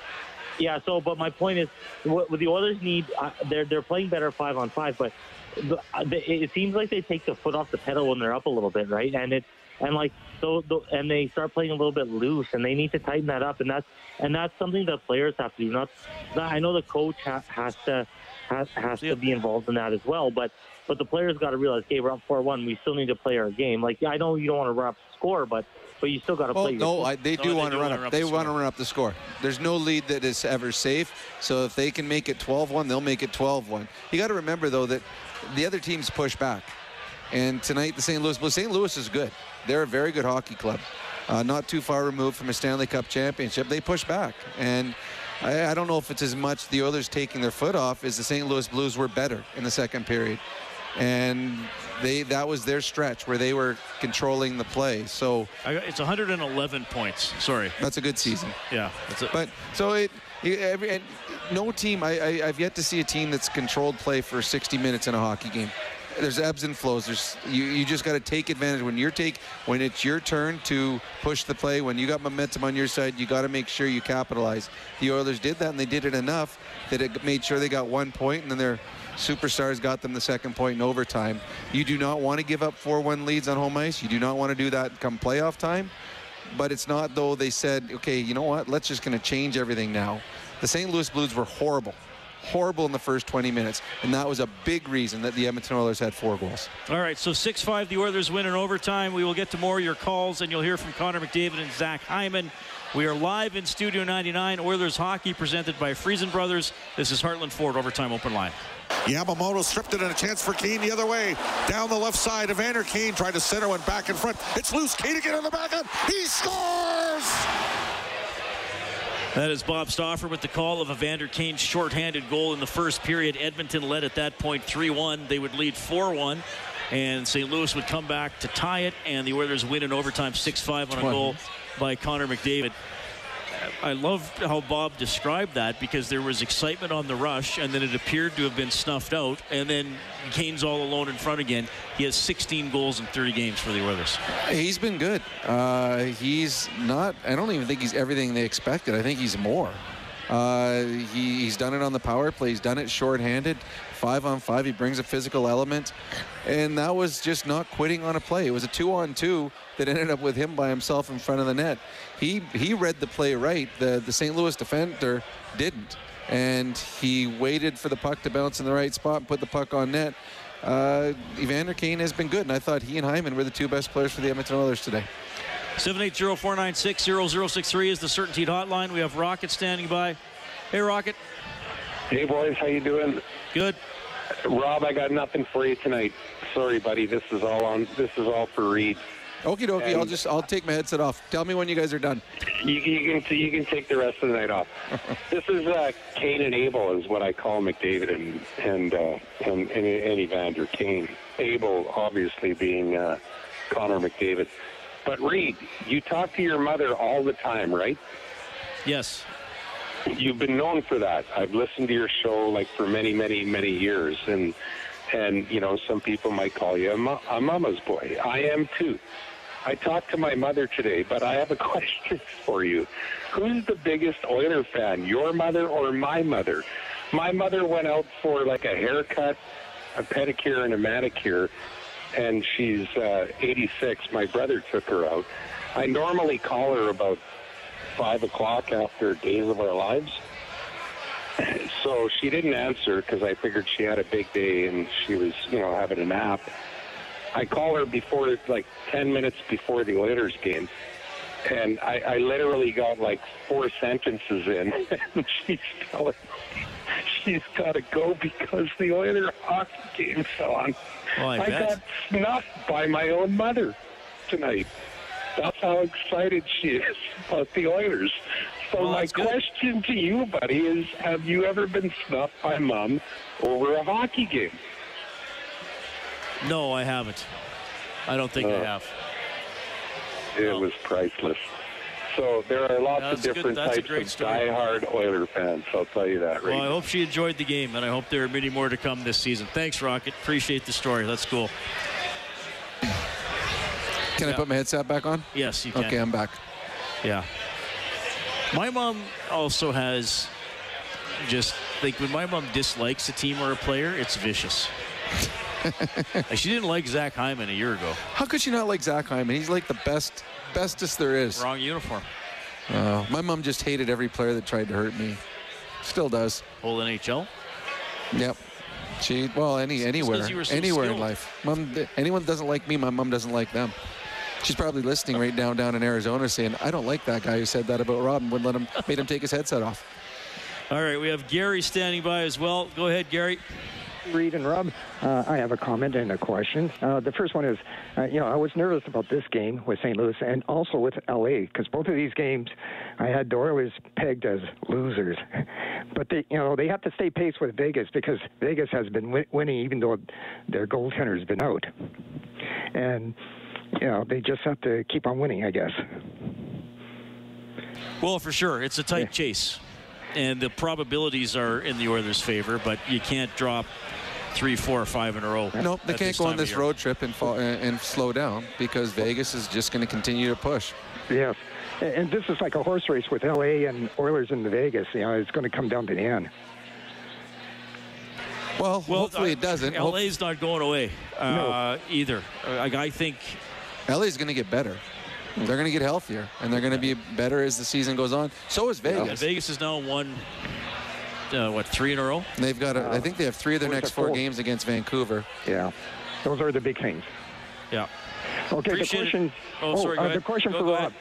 Yeah. So, but my point is, what, what the Oilers need, uh, they're they're playing better five on five, but the, uh, the, it seems like they take the foot off the pedal when they're up a little bit, right? And it's and like so, the, and they start playing a little bit loose, and they need to tighten that up, and that's and that's something that players have to do. Not, I know the coach ha, has to has, has to be involved in that as well, but but the players got to realize, okay, we're up four one, we still need to play our game. Like I know you don't want to run up the score, but but you still got to Oh play. your no, game. I, they do want to run up. They want to run up the score. There's no lead that is ever safe. So if they can make it 12-1, they'll make it 12-1. You got to remember though that the other teams push back, and tonight the St. Louis Blues. St. Louis is good. They're a very good hockey club, uh, not too far removed from a Stanley Cup championship. They push back, and I, I don't know if it's as much the Oilers taking their foot off as the St. Louis Blues were better in the second period, and they that was their stretch where they were controlling the play. So I it's 111 points. Sorry. that's a good season. Yeah. That's it. But so it, every, and no team. I, I I've yet to see a team that's controlled play for 60 minutes in a hockey game. There's ebbs and flows. There's you, you just got to take advantage when you're take when it's your turn to push the play. When you got momentum on your side, you got to make sure you capitalize. The Oilers did that, and they did it enough that it made sure they got one point, and then their superstars got them the second point in overtime. You do not want to give up 4-1 leads on home ice. You do not want to do that come playoff time but it's not though they said, okay, you know what? Let's just going to change everything now. The St. Louis Blues were horrible, horrible in the first 20 minutes, and that was a big reason that the Edmonton Oilers had four goals. All right, so 6 5, the Oilers win in overtime. We will get to more of your calls, and you'll hear from Connor McDavid and Zach Hyman. We are live in Studio 99, Oilers hockey presented by Friesen Brothers. This is Heartland Ford Overtime Open Line. Yamamoto stripped it and a chance for Kane the other way. Down the left side, Evander Kane tried to center one back in front. It's loose. Kane again on the back end. He scores! That is Bob Stauffer with the call of Evander Kane's shorthanded goal in the first period. Edmonton led at that point 3 1. They would lead 4 1. And St. Louis would come back to tie it, and the Oilers win in overtime 6 5 on a goal by Connor McDavid. I love how Bob described that because there was excitement on the rush, and then it appeared to have been snuffed out, and then Kane's all alone in front again. He has 16 goals in 30 games for the Oilers. He's been good. Uh, he's not, I don't even think he's everything they expected. I think he's more. Uh, he, he's done it on the power play. He's done it shorthanded. Five on five. He brings a physical element, and that was just not quitting on a play. It was a two on two that ended up with him by himself in front of the net. He he read the play right. The the St. Louis defender didn't, and he waited for the puck to bounce in the right spot and put the puck on net. Uh, Evander Kane has been good, and I thought he and Hyman were the two best players for the Edmonton Oilers today. 780-496-0063 is the Certainty hotline. We have Rocket standing by. Hey, Rocket. Hey, boys. How you doing? Good. Rob, I got nothing for you tonight. Sorry, buddy. This is all on. This is all for Reed. Okie dokie. I'll just I'll take my headset off. Tell me when you guys are done. You, you can you can take the rest of the night off. this is uh, Kane and Abel is what I call McDavid and and uh, and, and, and Evander Kane. Abel obviously being uh, Connor McDavid. But Reed, you talk to your mother all the time, right? Yes. You've been known for that. I've listened to your show like for many, many, many years, and and you know some people might call you a, mo- a mama's boy. I am too. I talked to my mother today, but I have a question for you. Who's the biggest Oiler fan, your mother or my mother? My mother went out for like a haircut, a pedicure, and a manicure, and she's uh, 86. My brother took her out. I normally call her about five o'clock after Days of Our Lives. So she didn't answer because I figured she had a big day and she was, you know, having a nap. I call her before, like 10 minutes before the Oilers game. And I, I literally got like four sentences in, and she's telling me she's got to go because the Oiler hockey game's on. I bet. got snuffed by my own mother tonight. That's how excited she is about the Oilers. So Well, my question to you, buddy, is: Have you ever been snuffed by mom over a hockey game? No, I haven't. I don't think I Oh. have. It was priceless. So there are lots That's of different a types of story. diehard Oiler fans. I'll tell you that, right? Well, I hope she enjoyed the game, and I hope there are many more to come this season. Thanks, Rocket. Appreciate the story. That's cool. Can I put my headset back on? Yes, you can. Okay, I'm back. Yeah. My mom also has just like when my mom dislikes a team or a player, it's vicious. She didn't like Zach Hyman a year ago. How could she not like Zach Hyman? He's like the best, bestest there is. Wrong uniform. Uh, my mom just hated every player that tried to hurt me. Still does. Whole NHL. Yep. She well any anywhere so anywhere in life. Mom, anyone doesn't like me, my mom doesn't like them. She's probably listening right now down in Arizona, saying, "I don't like that guy who said that about Rob and wouldn't let him made him take his headset off." All right, we have Gary standing by as well. Go ahead, Gary. Reed and Rob, uh, I have a comment and a question. Uh, the first one is, uh, you know, I was nervous about this game with St. Louis and also with LA because both of these games, I had the Oilers pegged as losers. But they, you know, they have to stay pace with Vegas because Vegas has been wi- winning even though their goaltender's been out, and you know they just have to keep on winning, I guess. Well, for sure, it's a tight chase, and the probabilities are in the Oilers' favor, but you can't drop three, four, or five in a row. Nope, they can't go on this road trip and fall, and, and slow down because Vegas is just going to continue to push. Yes. And and this is like a horse race with LA and Oilers in Vegas. You know, it's going to come down to the end. Well, hopefully uh, it doesn't. Hope- LA's not going away uh, either. Uh, Like, I think LA's going to get better. They're going to get healthier, and they're going to be better as the season goes on. So is Yeah, Vegas. Vegas has now won uh, what three in a row. And They've got. I think they have three of their next four four. games against Vancouver. Yeah. Those are the big things. Yeah. Okay, Appreciate the it. question. Oh, sorry, go uh, the question Go- for go Rob.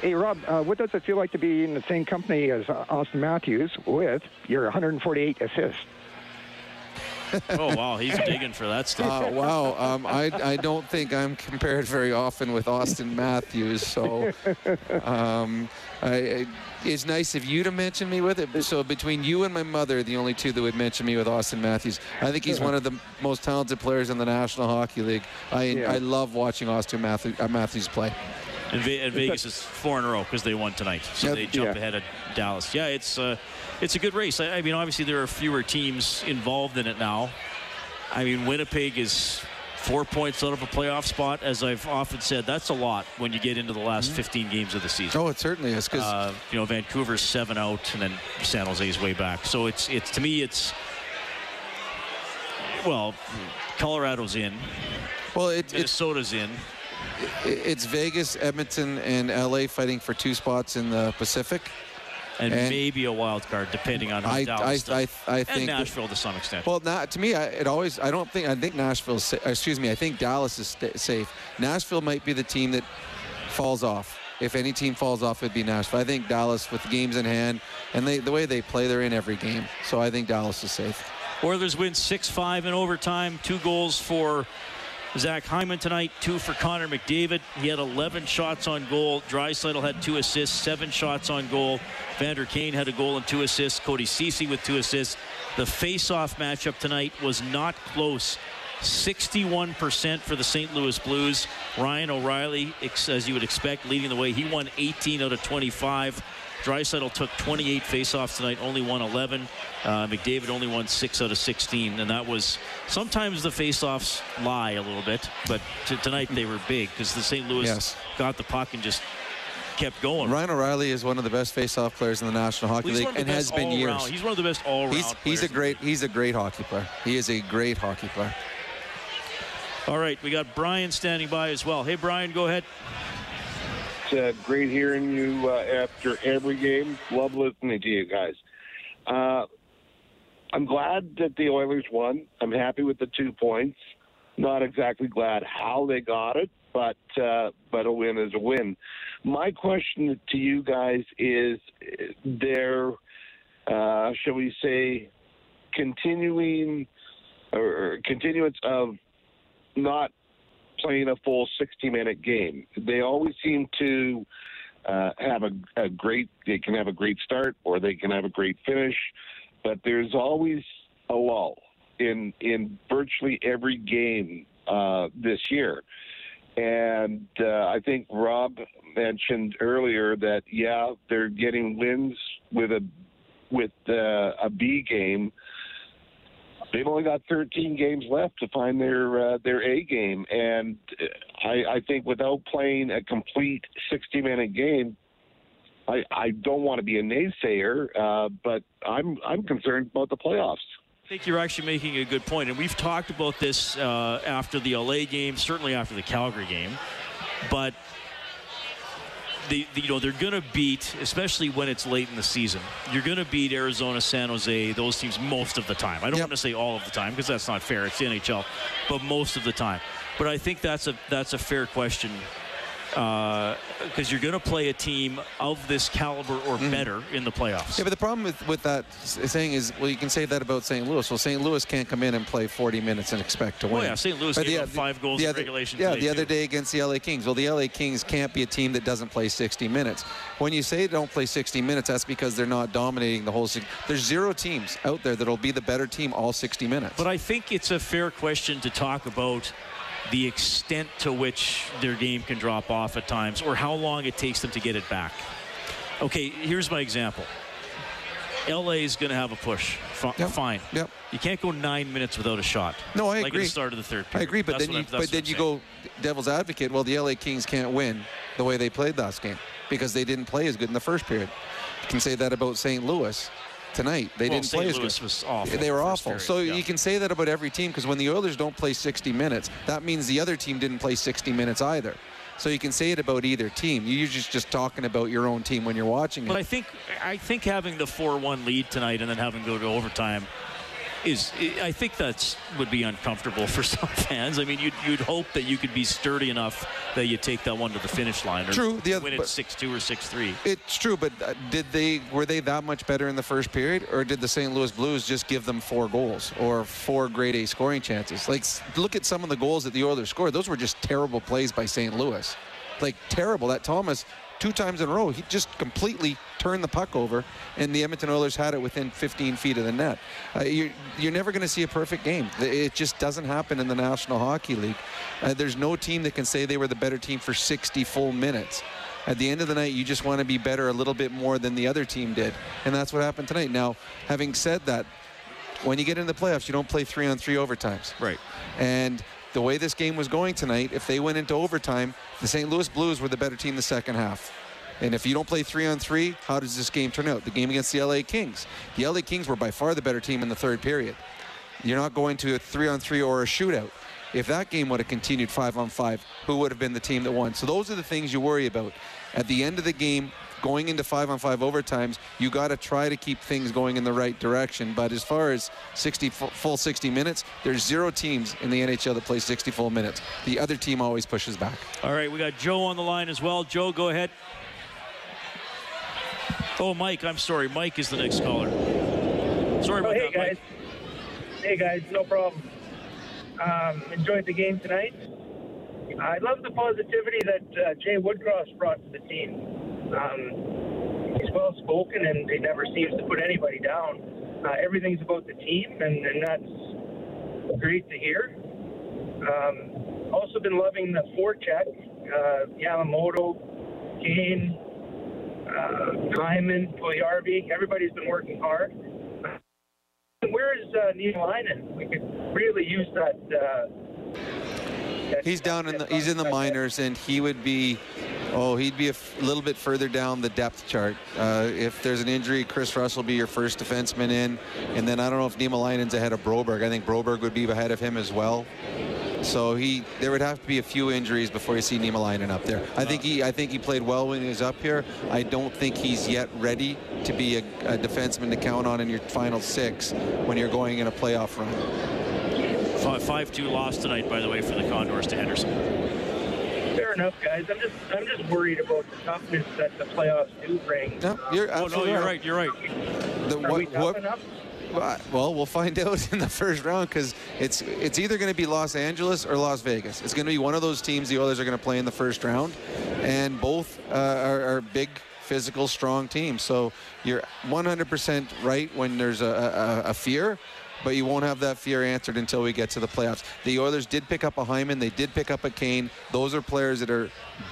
Hey, Rob, uh, what does it feel like to be in the same company as uh, Austin Matthews with your 148 assists? Oh wow, he's digging for that stuff. Uh, wow, um, I, I don't think I'm compared very often with Austin Matthews. So um, I, I, it's nice of you to mention me with it. So between you and my mother, the only two that would mention me with Austin Matthews, I think he's one of the most talented players in the National Hockey League. I, Yeah. I love watching Austin Matthews, uh, Matthews play. And, Ve- and Vegas is four in a row because they won tonight, so Yep. they jump Yeah. ahead of Dallas. Yeah, it's uh, it's a good race. I, I mean, obviously there are fewer teams involved in it now. I mean, Winnipeg is four points out of a playoff spot. As I've often said, that's a lot when you get into the last 15 games of the season. Oh, it certainly is. Because uh, you know Vancouver's seven out, and then San Jose's way back. So it's it's to me it's Well, Colorado's in. Well, it, Minnesota's in. It- it's Vegas, Edmonton, and LA fighting for two spots in the Pacific. And, And- maybe a wild card, depending on how I- Dallas I- does. I- I and think Nashville to some extent. Well, not, to me, I, it always. I don't think. I think Nashville. Excuse me. I think Dallas is sta safe. Nashville might be the team that falls off. If any team falls off, it'd be Nashville. I think Dallas, with the games in hand, and they, the way they play, they're in every game. So I think Dallas is safe. Oilers win 6-5 in overtime. Two goals for Zach Hyman tonight, two for Connor McDavid. He had 11 shots on goal. Draisaitl had two assists, seven shots on goal. Vander Kane had a goal and two assists. Cody Ceci with two assists. The face-off matchup tonight was not close. 61% for the St. Louis Blues. Ryan O'Reilly, as you would expect, leading the way. He won 18 out of 25. Draisaitl took 28 faceoffs tonight, only won 11. Uh, McDavid only won 6 out of 16, and that was sometimes the faceoffs lie a little bit, but t- tonight they were big because the St. Louis Yes. got the puck and just kept going. Ryan O'Reilly is one of the best face-off players in the National Hockey Well, League, and has best been years. all-round- He's one of the best all-round He's, he's a great. He's a great hockey player. He is a great hockey player. All right, we got Brian standing by as well. Hey, Brian, go ahead. It's uh, great hearing you uh, after every game. Love listening to you guys. Uh, I'm glad that the Oilers won. I'm happy with the two points. Not exactly glad how they got it, but uh, but a win is a win. My question to you guys is: their, uh, shall we say, continuing or continuance of not playing a full 60 minute game. They always seem to uh, have a, a great, they can have a great start or they can have a great finish, but there's always a lull in, in virtually every game uh, this year. And uh, I think Rob mentioned earlier that, yeah, they're getting wins with a, with uh, a B game they've only got 13 games left to find their uh, their A game, and I, I think without playing a complete 60 minute game, I, I don't want to be a naysayer, uh, but I'm I'm concerned about the playoffs. I think you're actually making a good point, and we've talked about this uh, after the LA game, certainly after the Calgary game, but. You know they're going to beat, especially when it's late in the season. You're going to beat Arizona, San Jose, those teams most of the time. I don't want to say all of the time because that's not fair. It's the NHL, but most of the time. But I think that's a that's a fair question Uh, because you're going to play a team of this caliber or mm-hmm. better in the playoffs. Yeah, but the problem with, with that saying is, well, you can say that about St. Louis. Well, St. Louis can't come in and play 40 minutes and expect to Oh, win. yeah, St. Louis But gave the- up five goals the in other- regulation Yeah, the other day against the LA Kings. Well, the LA Kings can't be a team that doesn't play 60 minutes. When you say they don't play 60 minutes, that's because they're not dominating the whole. There's zero teams out there that'll be the better team all 60 minutes. But I think it's a fair question to talk about the extent to which their game can drop off at times or how long it takes them to get it back. Okay, here's my example. LA is going to have a push. F- Fine. Yep. You can't go nine minutes without a shot. No, I like agree. at the start of the third period. I agree, but That's then you but then you go devil's advocate. Well, the LA Kings can't win the way they played last game because they didn't play as good in the first period. You can say that about St. Louis tonight. They Well, didn't St. play as Louis good. was awful They were awful. period, so yeah. you can say that about every team because when the Oilers don't play 60 minutes, that means the other team didn't play 60 minutes either. So you can say it about either team. You're just just talking about your own team when you're watching it. But I think I think having the four-one lead tonight and then having to go to overtime is I think that's would be uncomfortable for some fans. I mean, you'd, you'd hope that you could be sturdy enough that you take that one to the finish line or True, the oth- win it six-two or six-three. It's true, but uh, did they were they that much better in the first period, or did the St. Louis Blues just give them four goals or four grade A scoring chances? Like, look at some of the goals that the Oilers scored; those were just terrible plays by St. Louis, like terrible. That Thomas two times in a row, he just completely turned the puck over, and the Edmonton Oilers had it within 15 feet of the net. Uh, you're, you're never going to see a perfect game. It just doesn't happen in the National Hockey League. Uh, there's no team that can say they were the better team for 60 full minutes. At the end of the night, you just want to be better a little bit more than the other team did. And that's what happened tonight. Now, having said that, when you get into the playoffs, you don't play three on three overtimes. Right. And the way this game was going tonight, if they went into overtime, the St. Louis Blues were the better team the second half. And if you don't play three on three, how does this game turn out? The game against the LA Kings. The LA Kings were by far the better team in the third period. You're not going to a three on three or a shootout. If that game would have continued five on five, who would have been the team that won? So those are the things you worry about. At the end of the game, going into five on five overtimes, you got to try to keep things going in the right direction. But as far as 60 full 60 minutes, there's zero teams in the NHL that play 60 full minutes. The other team always pushes back. All right, we got Joe on the line as well. Joe, go ahead. Oh, Mike, I'm sorry. Mike is the next caller. Sorry about oh, hey that, guys. Mike. Hey guys, no problem. Um, enjoyed the game tonight. I love the positivity that uh, Jay Woodcroft brought to the team. Um, he's well spoken and he never seems to put anybody down. Uh, everything's about the team, and, and that's great to hear. Um, also been loving the forecheck. Uh, Yamamoto, Kane, uh, Hyman, Puljujarvi. Everybody's been working hard. Where is uh, Niemelainen? We could really use that. Uh, He's down in the he's in the minors, and he would be, oh, he'd be a little bit further down the depth chart. Uh, if there's an injury, Chris Russell will be your first defenseman in, and then I don't know if Niemelainen's ahead of Broberg. I think Broberg would be ahead of him as well. So he, there would have to be a few injuries before you see Niemelainen up there. I think he, I think he played well when he was up here. I don't think he's yet ready to be a, a defenseman to count on in your final six when you're going in a playoff run. 5-2 loss tonight, by the way, for the Condors to Henderson. Fair enough, guys. I'm just I'm just worried about the toughness that the playoffs do bring. No, you're Oh, no, absolutely you're right. right. You're right. The, Are we tough enough? Well, we'll find out in the first round because it's it's either going to be Los Angeles or Las Vegas. It's going to be one of those teams the Oilers are going to play in the first round, and both uh, are, are big, physical, strong teams. So you're 100% right when there's a, a, a fear, but you won't have that fear answered until we get to the playoffs. The Oilers did pick up a Hyman. They did pick up a Kane. Those are players that are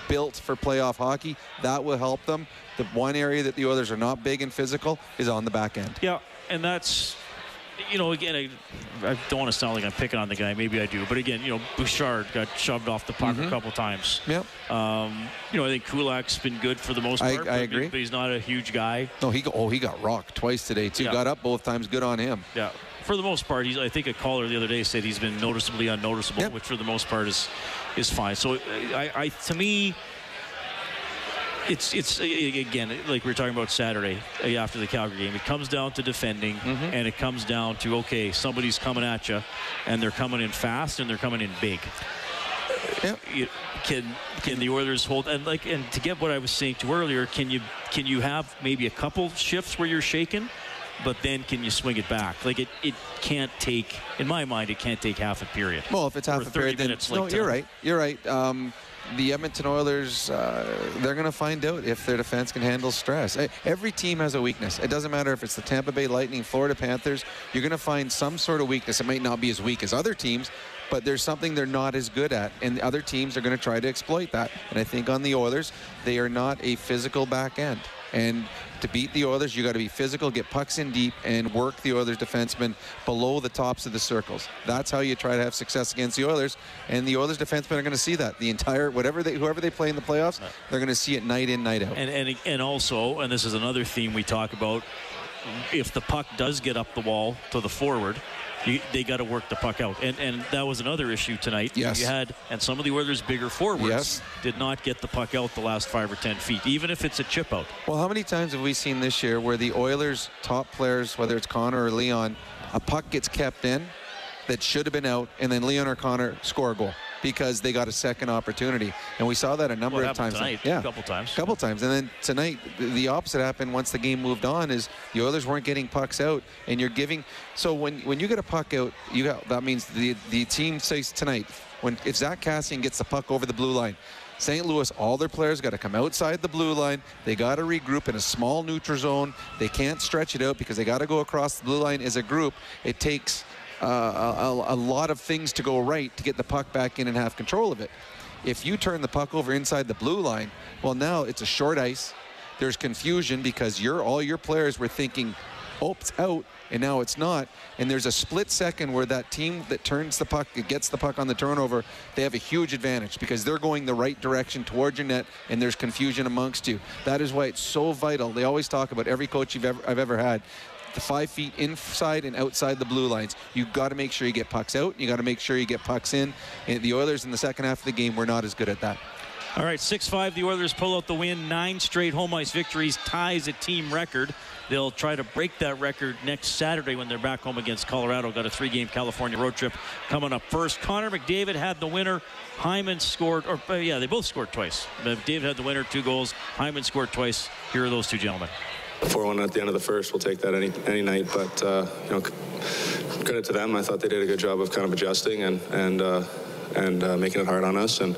built for playoff hockey. That will help them. The one area that the Oilers are not big and physical is on the back end. Yeah, and that's, you know, again, I, I don't want to sound like I'm picking on the guy. Maybe I do. But again, you know, Bouchard got shoved off the puck a Mhm. couple times. Yep. Um, you know, I think Kulak's been good for the most part. I but- agree. But he's not a huge guy. No, he oh he got rocked twice today too. Yeah. Got up both times. Good on him. Yeah. For the most part, he's. I think a caller the other day said he's been noticeably unnoticeable, Yep. which for the most part is is fine. So, I, I to me, it's it's again like we were talking about Saturday uh, after the Calgary game. It comes down to defending, Mm-hmm. and it comes down to okay, somebody's coming at you, and they're coming in fast and they're coming in big. You- Can can the Oilers hold and like and to get what I was saying to earlier? Can you can you have maybe a couple shifts where you're shaken, but then can you swing it back? Like it it can't take in my mind it can't take half a period. Well, if it's half a period, then it's no, like you're right. You're right. Um, the Edmonton Oilers, uh, they're going to find out if their defense can handle stress. Every team has a weakness. It doesn't matter if it's the Tampa Bay Lightning, Florida Panthers. You're going to find some sort of weakness. It might not be as weak as other teams, but there's something they're not as good at, and the other teams are going to try to exploit that. And I think on the Oilers, they are not a physical back end. And to beat the Oilers, you got to be physical, get pucks in deep, and work the Oilers defensemen below the tops of the circles. That's how you try to have success against the Oilers. And the Oilers defensemen are going to see that the entire whatever they whoever they play in the playoffs, they're going to see it night in, night out. And and and also, and this is another theme we talk about. If the puck does get up the wall to the forward, you, they got to work the puck out. And and that was another issue tonight. Yes. You had and some of the Oilers' bigger forwards Yes. did not get the puck out the last five or ten feet, even if it's a chip out. Well, how many times have we seen this year where the Oilers' top players, whether it's Connor or Leon, a puck gets kept in that should have been out, and then Leon or Connor score a goal because they got a second opportunity, and we saw that a number Well, of times. tonight, yeah, a couple times. A couple times, and then tonight the- the opposite happened. Once the game moved on, is the Oilers weren't getting pucks out, and you're giving. So when when you get a puck out, you got that means the the team says tonight when if Zack Kassian gets the puck over the blue line. St. Louis, all their players got to come outside the blue line. They got to regroup in a small neutral zone. They can't stretch it out because they got to go across the blue line as a group. It takes uh, a, a lot of things to go right to get the puck back in and have control of it. If you turn the puck over inside the blue line, well, now it's a short ice. There's confusion because your all your players were thinking, "Oh, it's out," and now it's not. And there's a split second where that team that turns the puck, that gets the puck on the turnover, they have a huge advantage because they're going the right direction towards your net, and there's confusion amongst you. That is why it's so vital. They always talk about every coach you've ever, I've ever had five feet inside and outside the blue lines. You've got to make sure you get pucks out. You got to make sure you get pucks in. And the Oilers in the second half of the game were not as good at that. All right, 6 5, the Oilers pull out the win. Nine straight home ice victories, ties a team record. They'll try to break that record next Saturday when they're back home against Colorado. Got a three game California road trip coming up first. Connor McDavid had the winner. Hyman scored, or uh, yeah, they both scored twice. McDavid had the winner, two goals. Hyman scored twice. Here are those two gentlemen. 4-1 at the end of the first. We'll take that any any night. But uh, you know, credit to them. I thought they did a good job of kind of adjusting and and uh, and uh, making it hard on us, and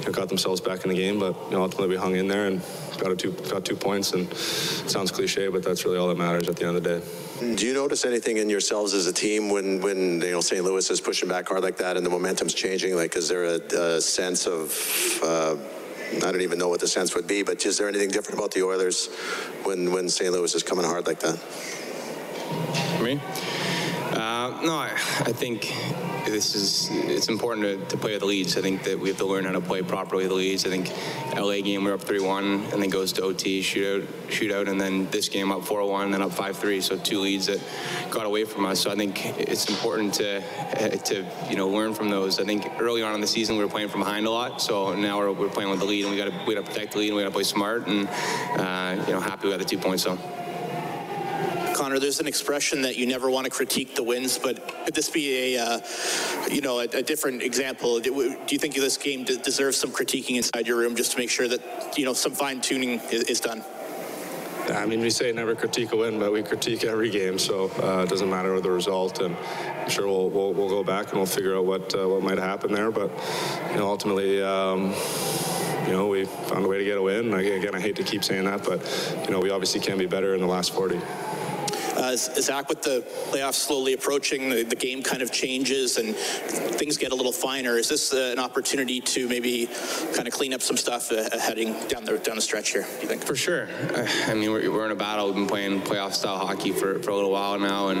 you know, got themselves back in the game. But you know, ultimately we hung in there and got two got two points. And sounds cliche, but that's really all that matters at the end of the day. Do you notice anything in yourselves as a team when, when you know St. Louis is pushing back hard like that and the momentum's changing? Like, is there a, a sense of uh, I don't even know what the sense would be, but is there anything different about the Oilers when when St. Louis is coming hard like that? Me? Uh, no, I, I think this is it's important to, to play with the leads. I think that we have to learn how to play properly the leads. I think LA game we're up 3-1 and then goes to OT shootout shootout and then this game up 4-1 and then up 5-3. So two leads that got away from us. So I think it's important to to you know learn from those. I think early on in the season we were playing from behind a lot. So now we're, we're playing with the lead and we got to we got to protect the lead and we got to play smart and uh, you know happy we got the two points though. Connor, there's an expression that you never want to critique the wins, but could this be a, uh, you know, a, a, different example? Do you think this game deserves some critiquing inside your room just to make sure that, you know, some fine tuning is, is done? I mean, we say never critique a win, but we critique every game, so uh, it doesn't matter the result. And I'm sure we'll, we'll, we'll go back and we'll figure out what uh, what might happen there. But you know, ultimately, um, you know, we found a way to get a win. Again, I hate to keep saying that, but you know, we obviously can be better in the last 40. Uh, Zach, with the playoffs slowly approaching, the, the, game kind of changes and things get a little finer. Is this uh, an opportunity to maybe kind of clean up some stuff uh, heading down the down the stretch here? Do you think? For sure. I mean, we're, we're in a battle. We've been playing playoff style hockey for, for a little while now, and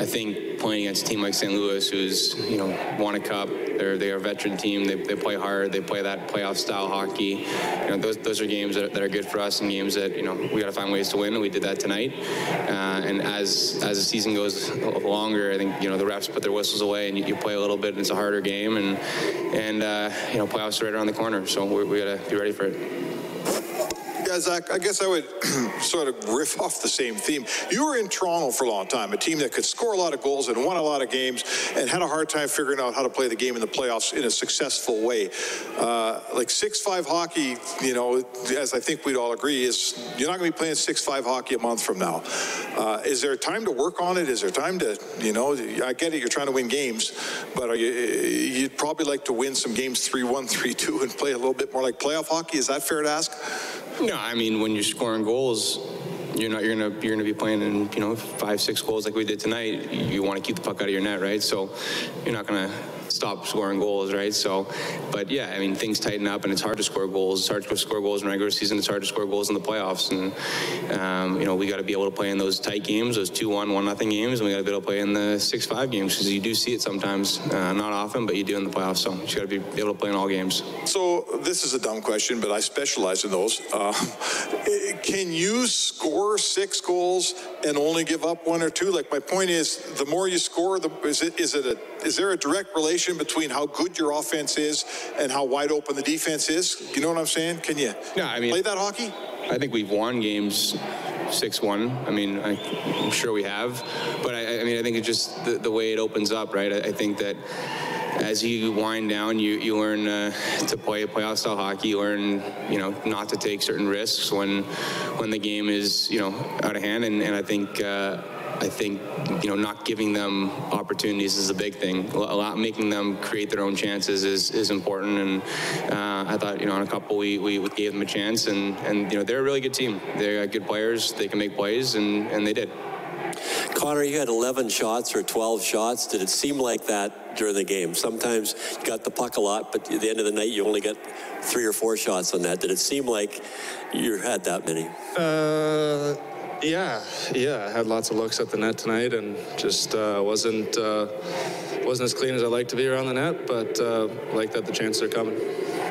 I think playing against a team like St. Louis, who's you know won a cup, they're they are a veteran team. They, they play hard. They play that playoff style hockey. You know, those those are games that, that are good for us and games that you know we got to find ways to win, and we did that tonight. Uh, and as as the season goes longer, I think you know the refs put their whistles away and you, you play a little bit. And it's a harder game, and and uh, you know playoffs are right around the corner, so we, we got to be ready for it. Zach, I guess I would sort of riff off the same theme. You were in Toronto for a long time, a team that could score a lot of goals and won a lot of games and had a hard time figuring out how to play the game in the playoffs in a successful way. Uh, like 6-5 hockey, you know, as I think we'd all agree, is you're not going to be playing 6-5 hockey a month from now. Uh, is there time to work on it? Is there time to, you know, I get it, you're trying to win games, but you, you'd probably like to win some games 3-1, 3-2 and play a little bit more like playoff hockey. Is that fair to ask? No, I mean when you're scoring goals, you're not you're gonna you're gonna be playing in you know five six goals like we did tonight. You want to keep the puck out of your net, right? So you're not gonna stop scoring goals, right? So, but yeah, I mean, things tighten up and it's hard to score goals. It's hard to score goals in regular season. It's hard to score goals in the playoffs. And, um, you know, we got to be able to play in those tight games, those 2 1, 1 nothing games, and we got to be able to play in the 6 5 games because you do see it sometimes. Uh, not often, but you do in the playoffs. So you got to be able to play in all games. So this is a dumb question, but I specialize in those. Uh, can you score six goals and only give up one or two? Like my point is, the more you score, the, is it is it a is there a direct relation between how good your offense is and how wide open the defense is? You know what I'm saying? Can you yeah, I mean, play that hockey? I think we've won games six one. I mean, I, am sure we have, but I, I, mean, I think it's just the, the way it opens up, right? I, I, think that as you wind down, you you learn uh, to play playoff style hockey. You learn, you know, not to take certain risks when when the game is you know out of hand, and, and I think. Uh, I think you know not giving them opportunities is a big thing. A lot making them create their own chances is, is important. And uh, I thought you know on a couple we, we gave them a chance, and and you know they're a really good team. They're good players. They can make plays, and and they did. Connor, you had 11 shots or 12 shots. Did it seem like that during the game? Sometimes you got the puck a lot, but at the end of the night, you only got three or four shots on that. Did it seem like you had that many? Uh, yeah, yeah. I had lots of looks at the net tonight, and just uh, wasn't uh, wasn't as clean as I'd like to be around the net. But uh, like that, the chances are coming.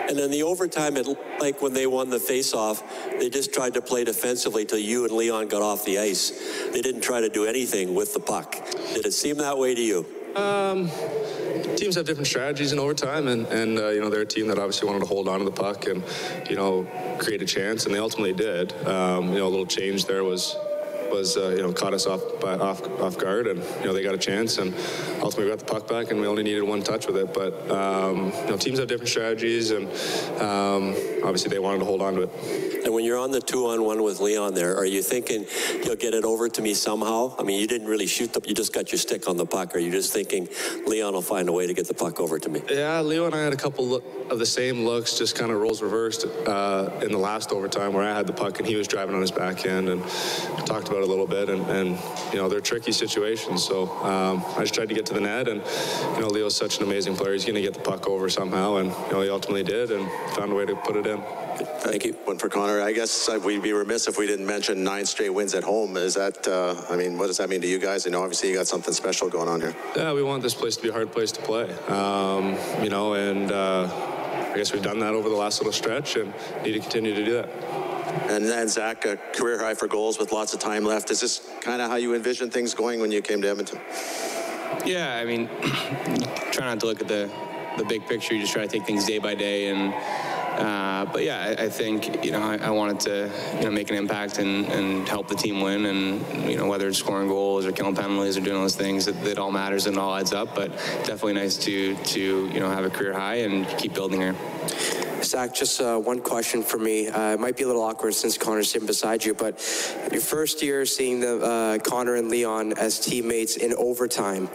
And then the overtime, it looked like when they won the faceoff, they just tried to play defensively till you and Leon got off the ice. They didn't try to do anything with the puck. Did it seem that way to you? Um, teams have different strategies in overtime, and, and uh, you know they're a team that obviously wanted to hold on to the puck and you know create a chance, and they ultimately did. Um, you know, a little change there was was uh, you know caught us off by, off off guard, and you know they got a chance, and ultimately we got the puck back, and we only needed one touch with it. But um, you know teams have different strategies, and um, obviously they wanted to hold on to it. And when you're on the two-on-one with Leon, there, are you thinking he'll get it over to me somehow? I mean, you didn't really shoot the, you just got your stick on the puck. Are you just thinking Leon will find a way to get the puck over to me? Yeah, Leo and I had a couple of the same looks, just kind of roles reversed uh, in the last overtime where I had the puck and he was driving on his backhand, and talked about it a little bit. And, and you know, they're tricky situations. So um, I just tried to get to the net, and you know, Leo's such an amazing player. He's going to get the puck over somehow, and you know, he ultimately did, and found a way to put it in. Thank you. One for Connor. I guess we'd be remiss if we didn't mention nine straight wins at home. Is that, uh, I mean, what does that mean to you guys? I know obviously you got something special going on here. Yeah, we want this place to be a hard place to play. Um, you know, and uh, I guess we've done that over the last little stretch and need to continue to do that. And then Zach, a career high for goals with lots of time left. Is this kind of how you envisioned things going when you came to Edmonton? Yeah, I mean, try not to look at the the big picture. You just try to take things day by day, and uh, but yeah, I, I, think you know I, I, wanted to you know make an impact and, and help the team win, and you know whether it's scoring goals or killing penalties or doing those things, it, it all matters and it all adds up. But definitely nice to to you know have a career high and keep building here. Zach, just uh, one question for me. Uh, it might be a little awkward since Connor's sitting beside you, but your first year seeing the uh, Connor and Leon as teammates in overtime,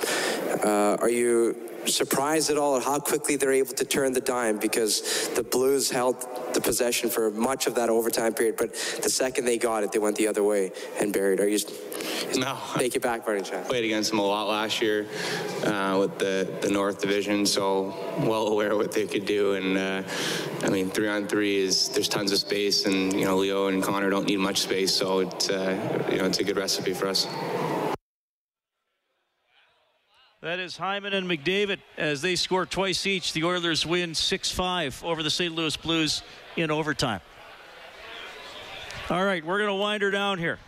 uh, are you surprised at all at how quickly they're able to turn the dime because the Blues held the possession for much of that overtime period, but the second they got it, they went the other way and buried. Are you no take it back, Barney Chan? Played against them a lot last year uh, with the the North Division, so well aware what they could do. And uh, I mean, three on three is there's tons of space, and you know Leo and Connor don't need much space, so it's uh, you know it's a good recipe for us. That is Hyman and McDavid as they score twice each. The Oilers win 6 5 over the St. Louis Blues in overtime. All right, we're going to wind her down here.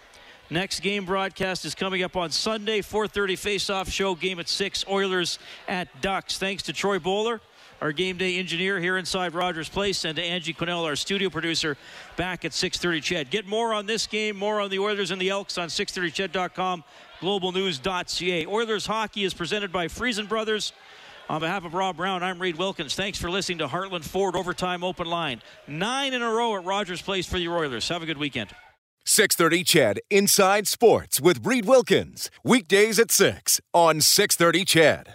Next game broadcast is coming up on Sunday, 4:30 face-off show game at 6 Oilers at Ducks. Thanks to Troy Bowler, our game day engineer here inside Rogers Place, and to Angie Quinnell, our studio producer, back at 6:30 CHED. Get more on this game, more on the Oilers and the Elks on 630ched.com globalnews.ca. Oilers hockey is presented by Friesen Brothers. On behalf of Rob Brown, I'm Reid Wilkins. Thanks for listening to Heartland Ford Overtime Open Line. Nine in a row at Rogers Place for the Oilers. Have a good weekend. 630 CHED Inside Sports with Reid Wilkins. Weekdays at 6 on 630 CHED.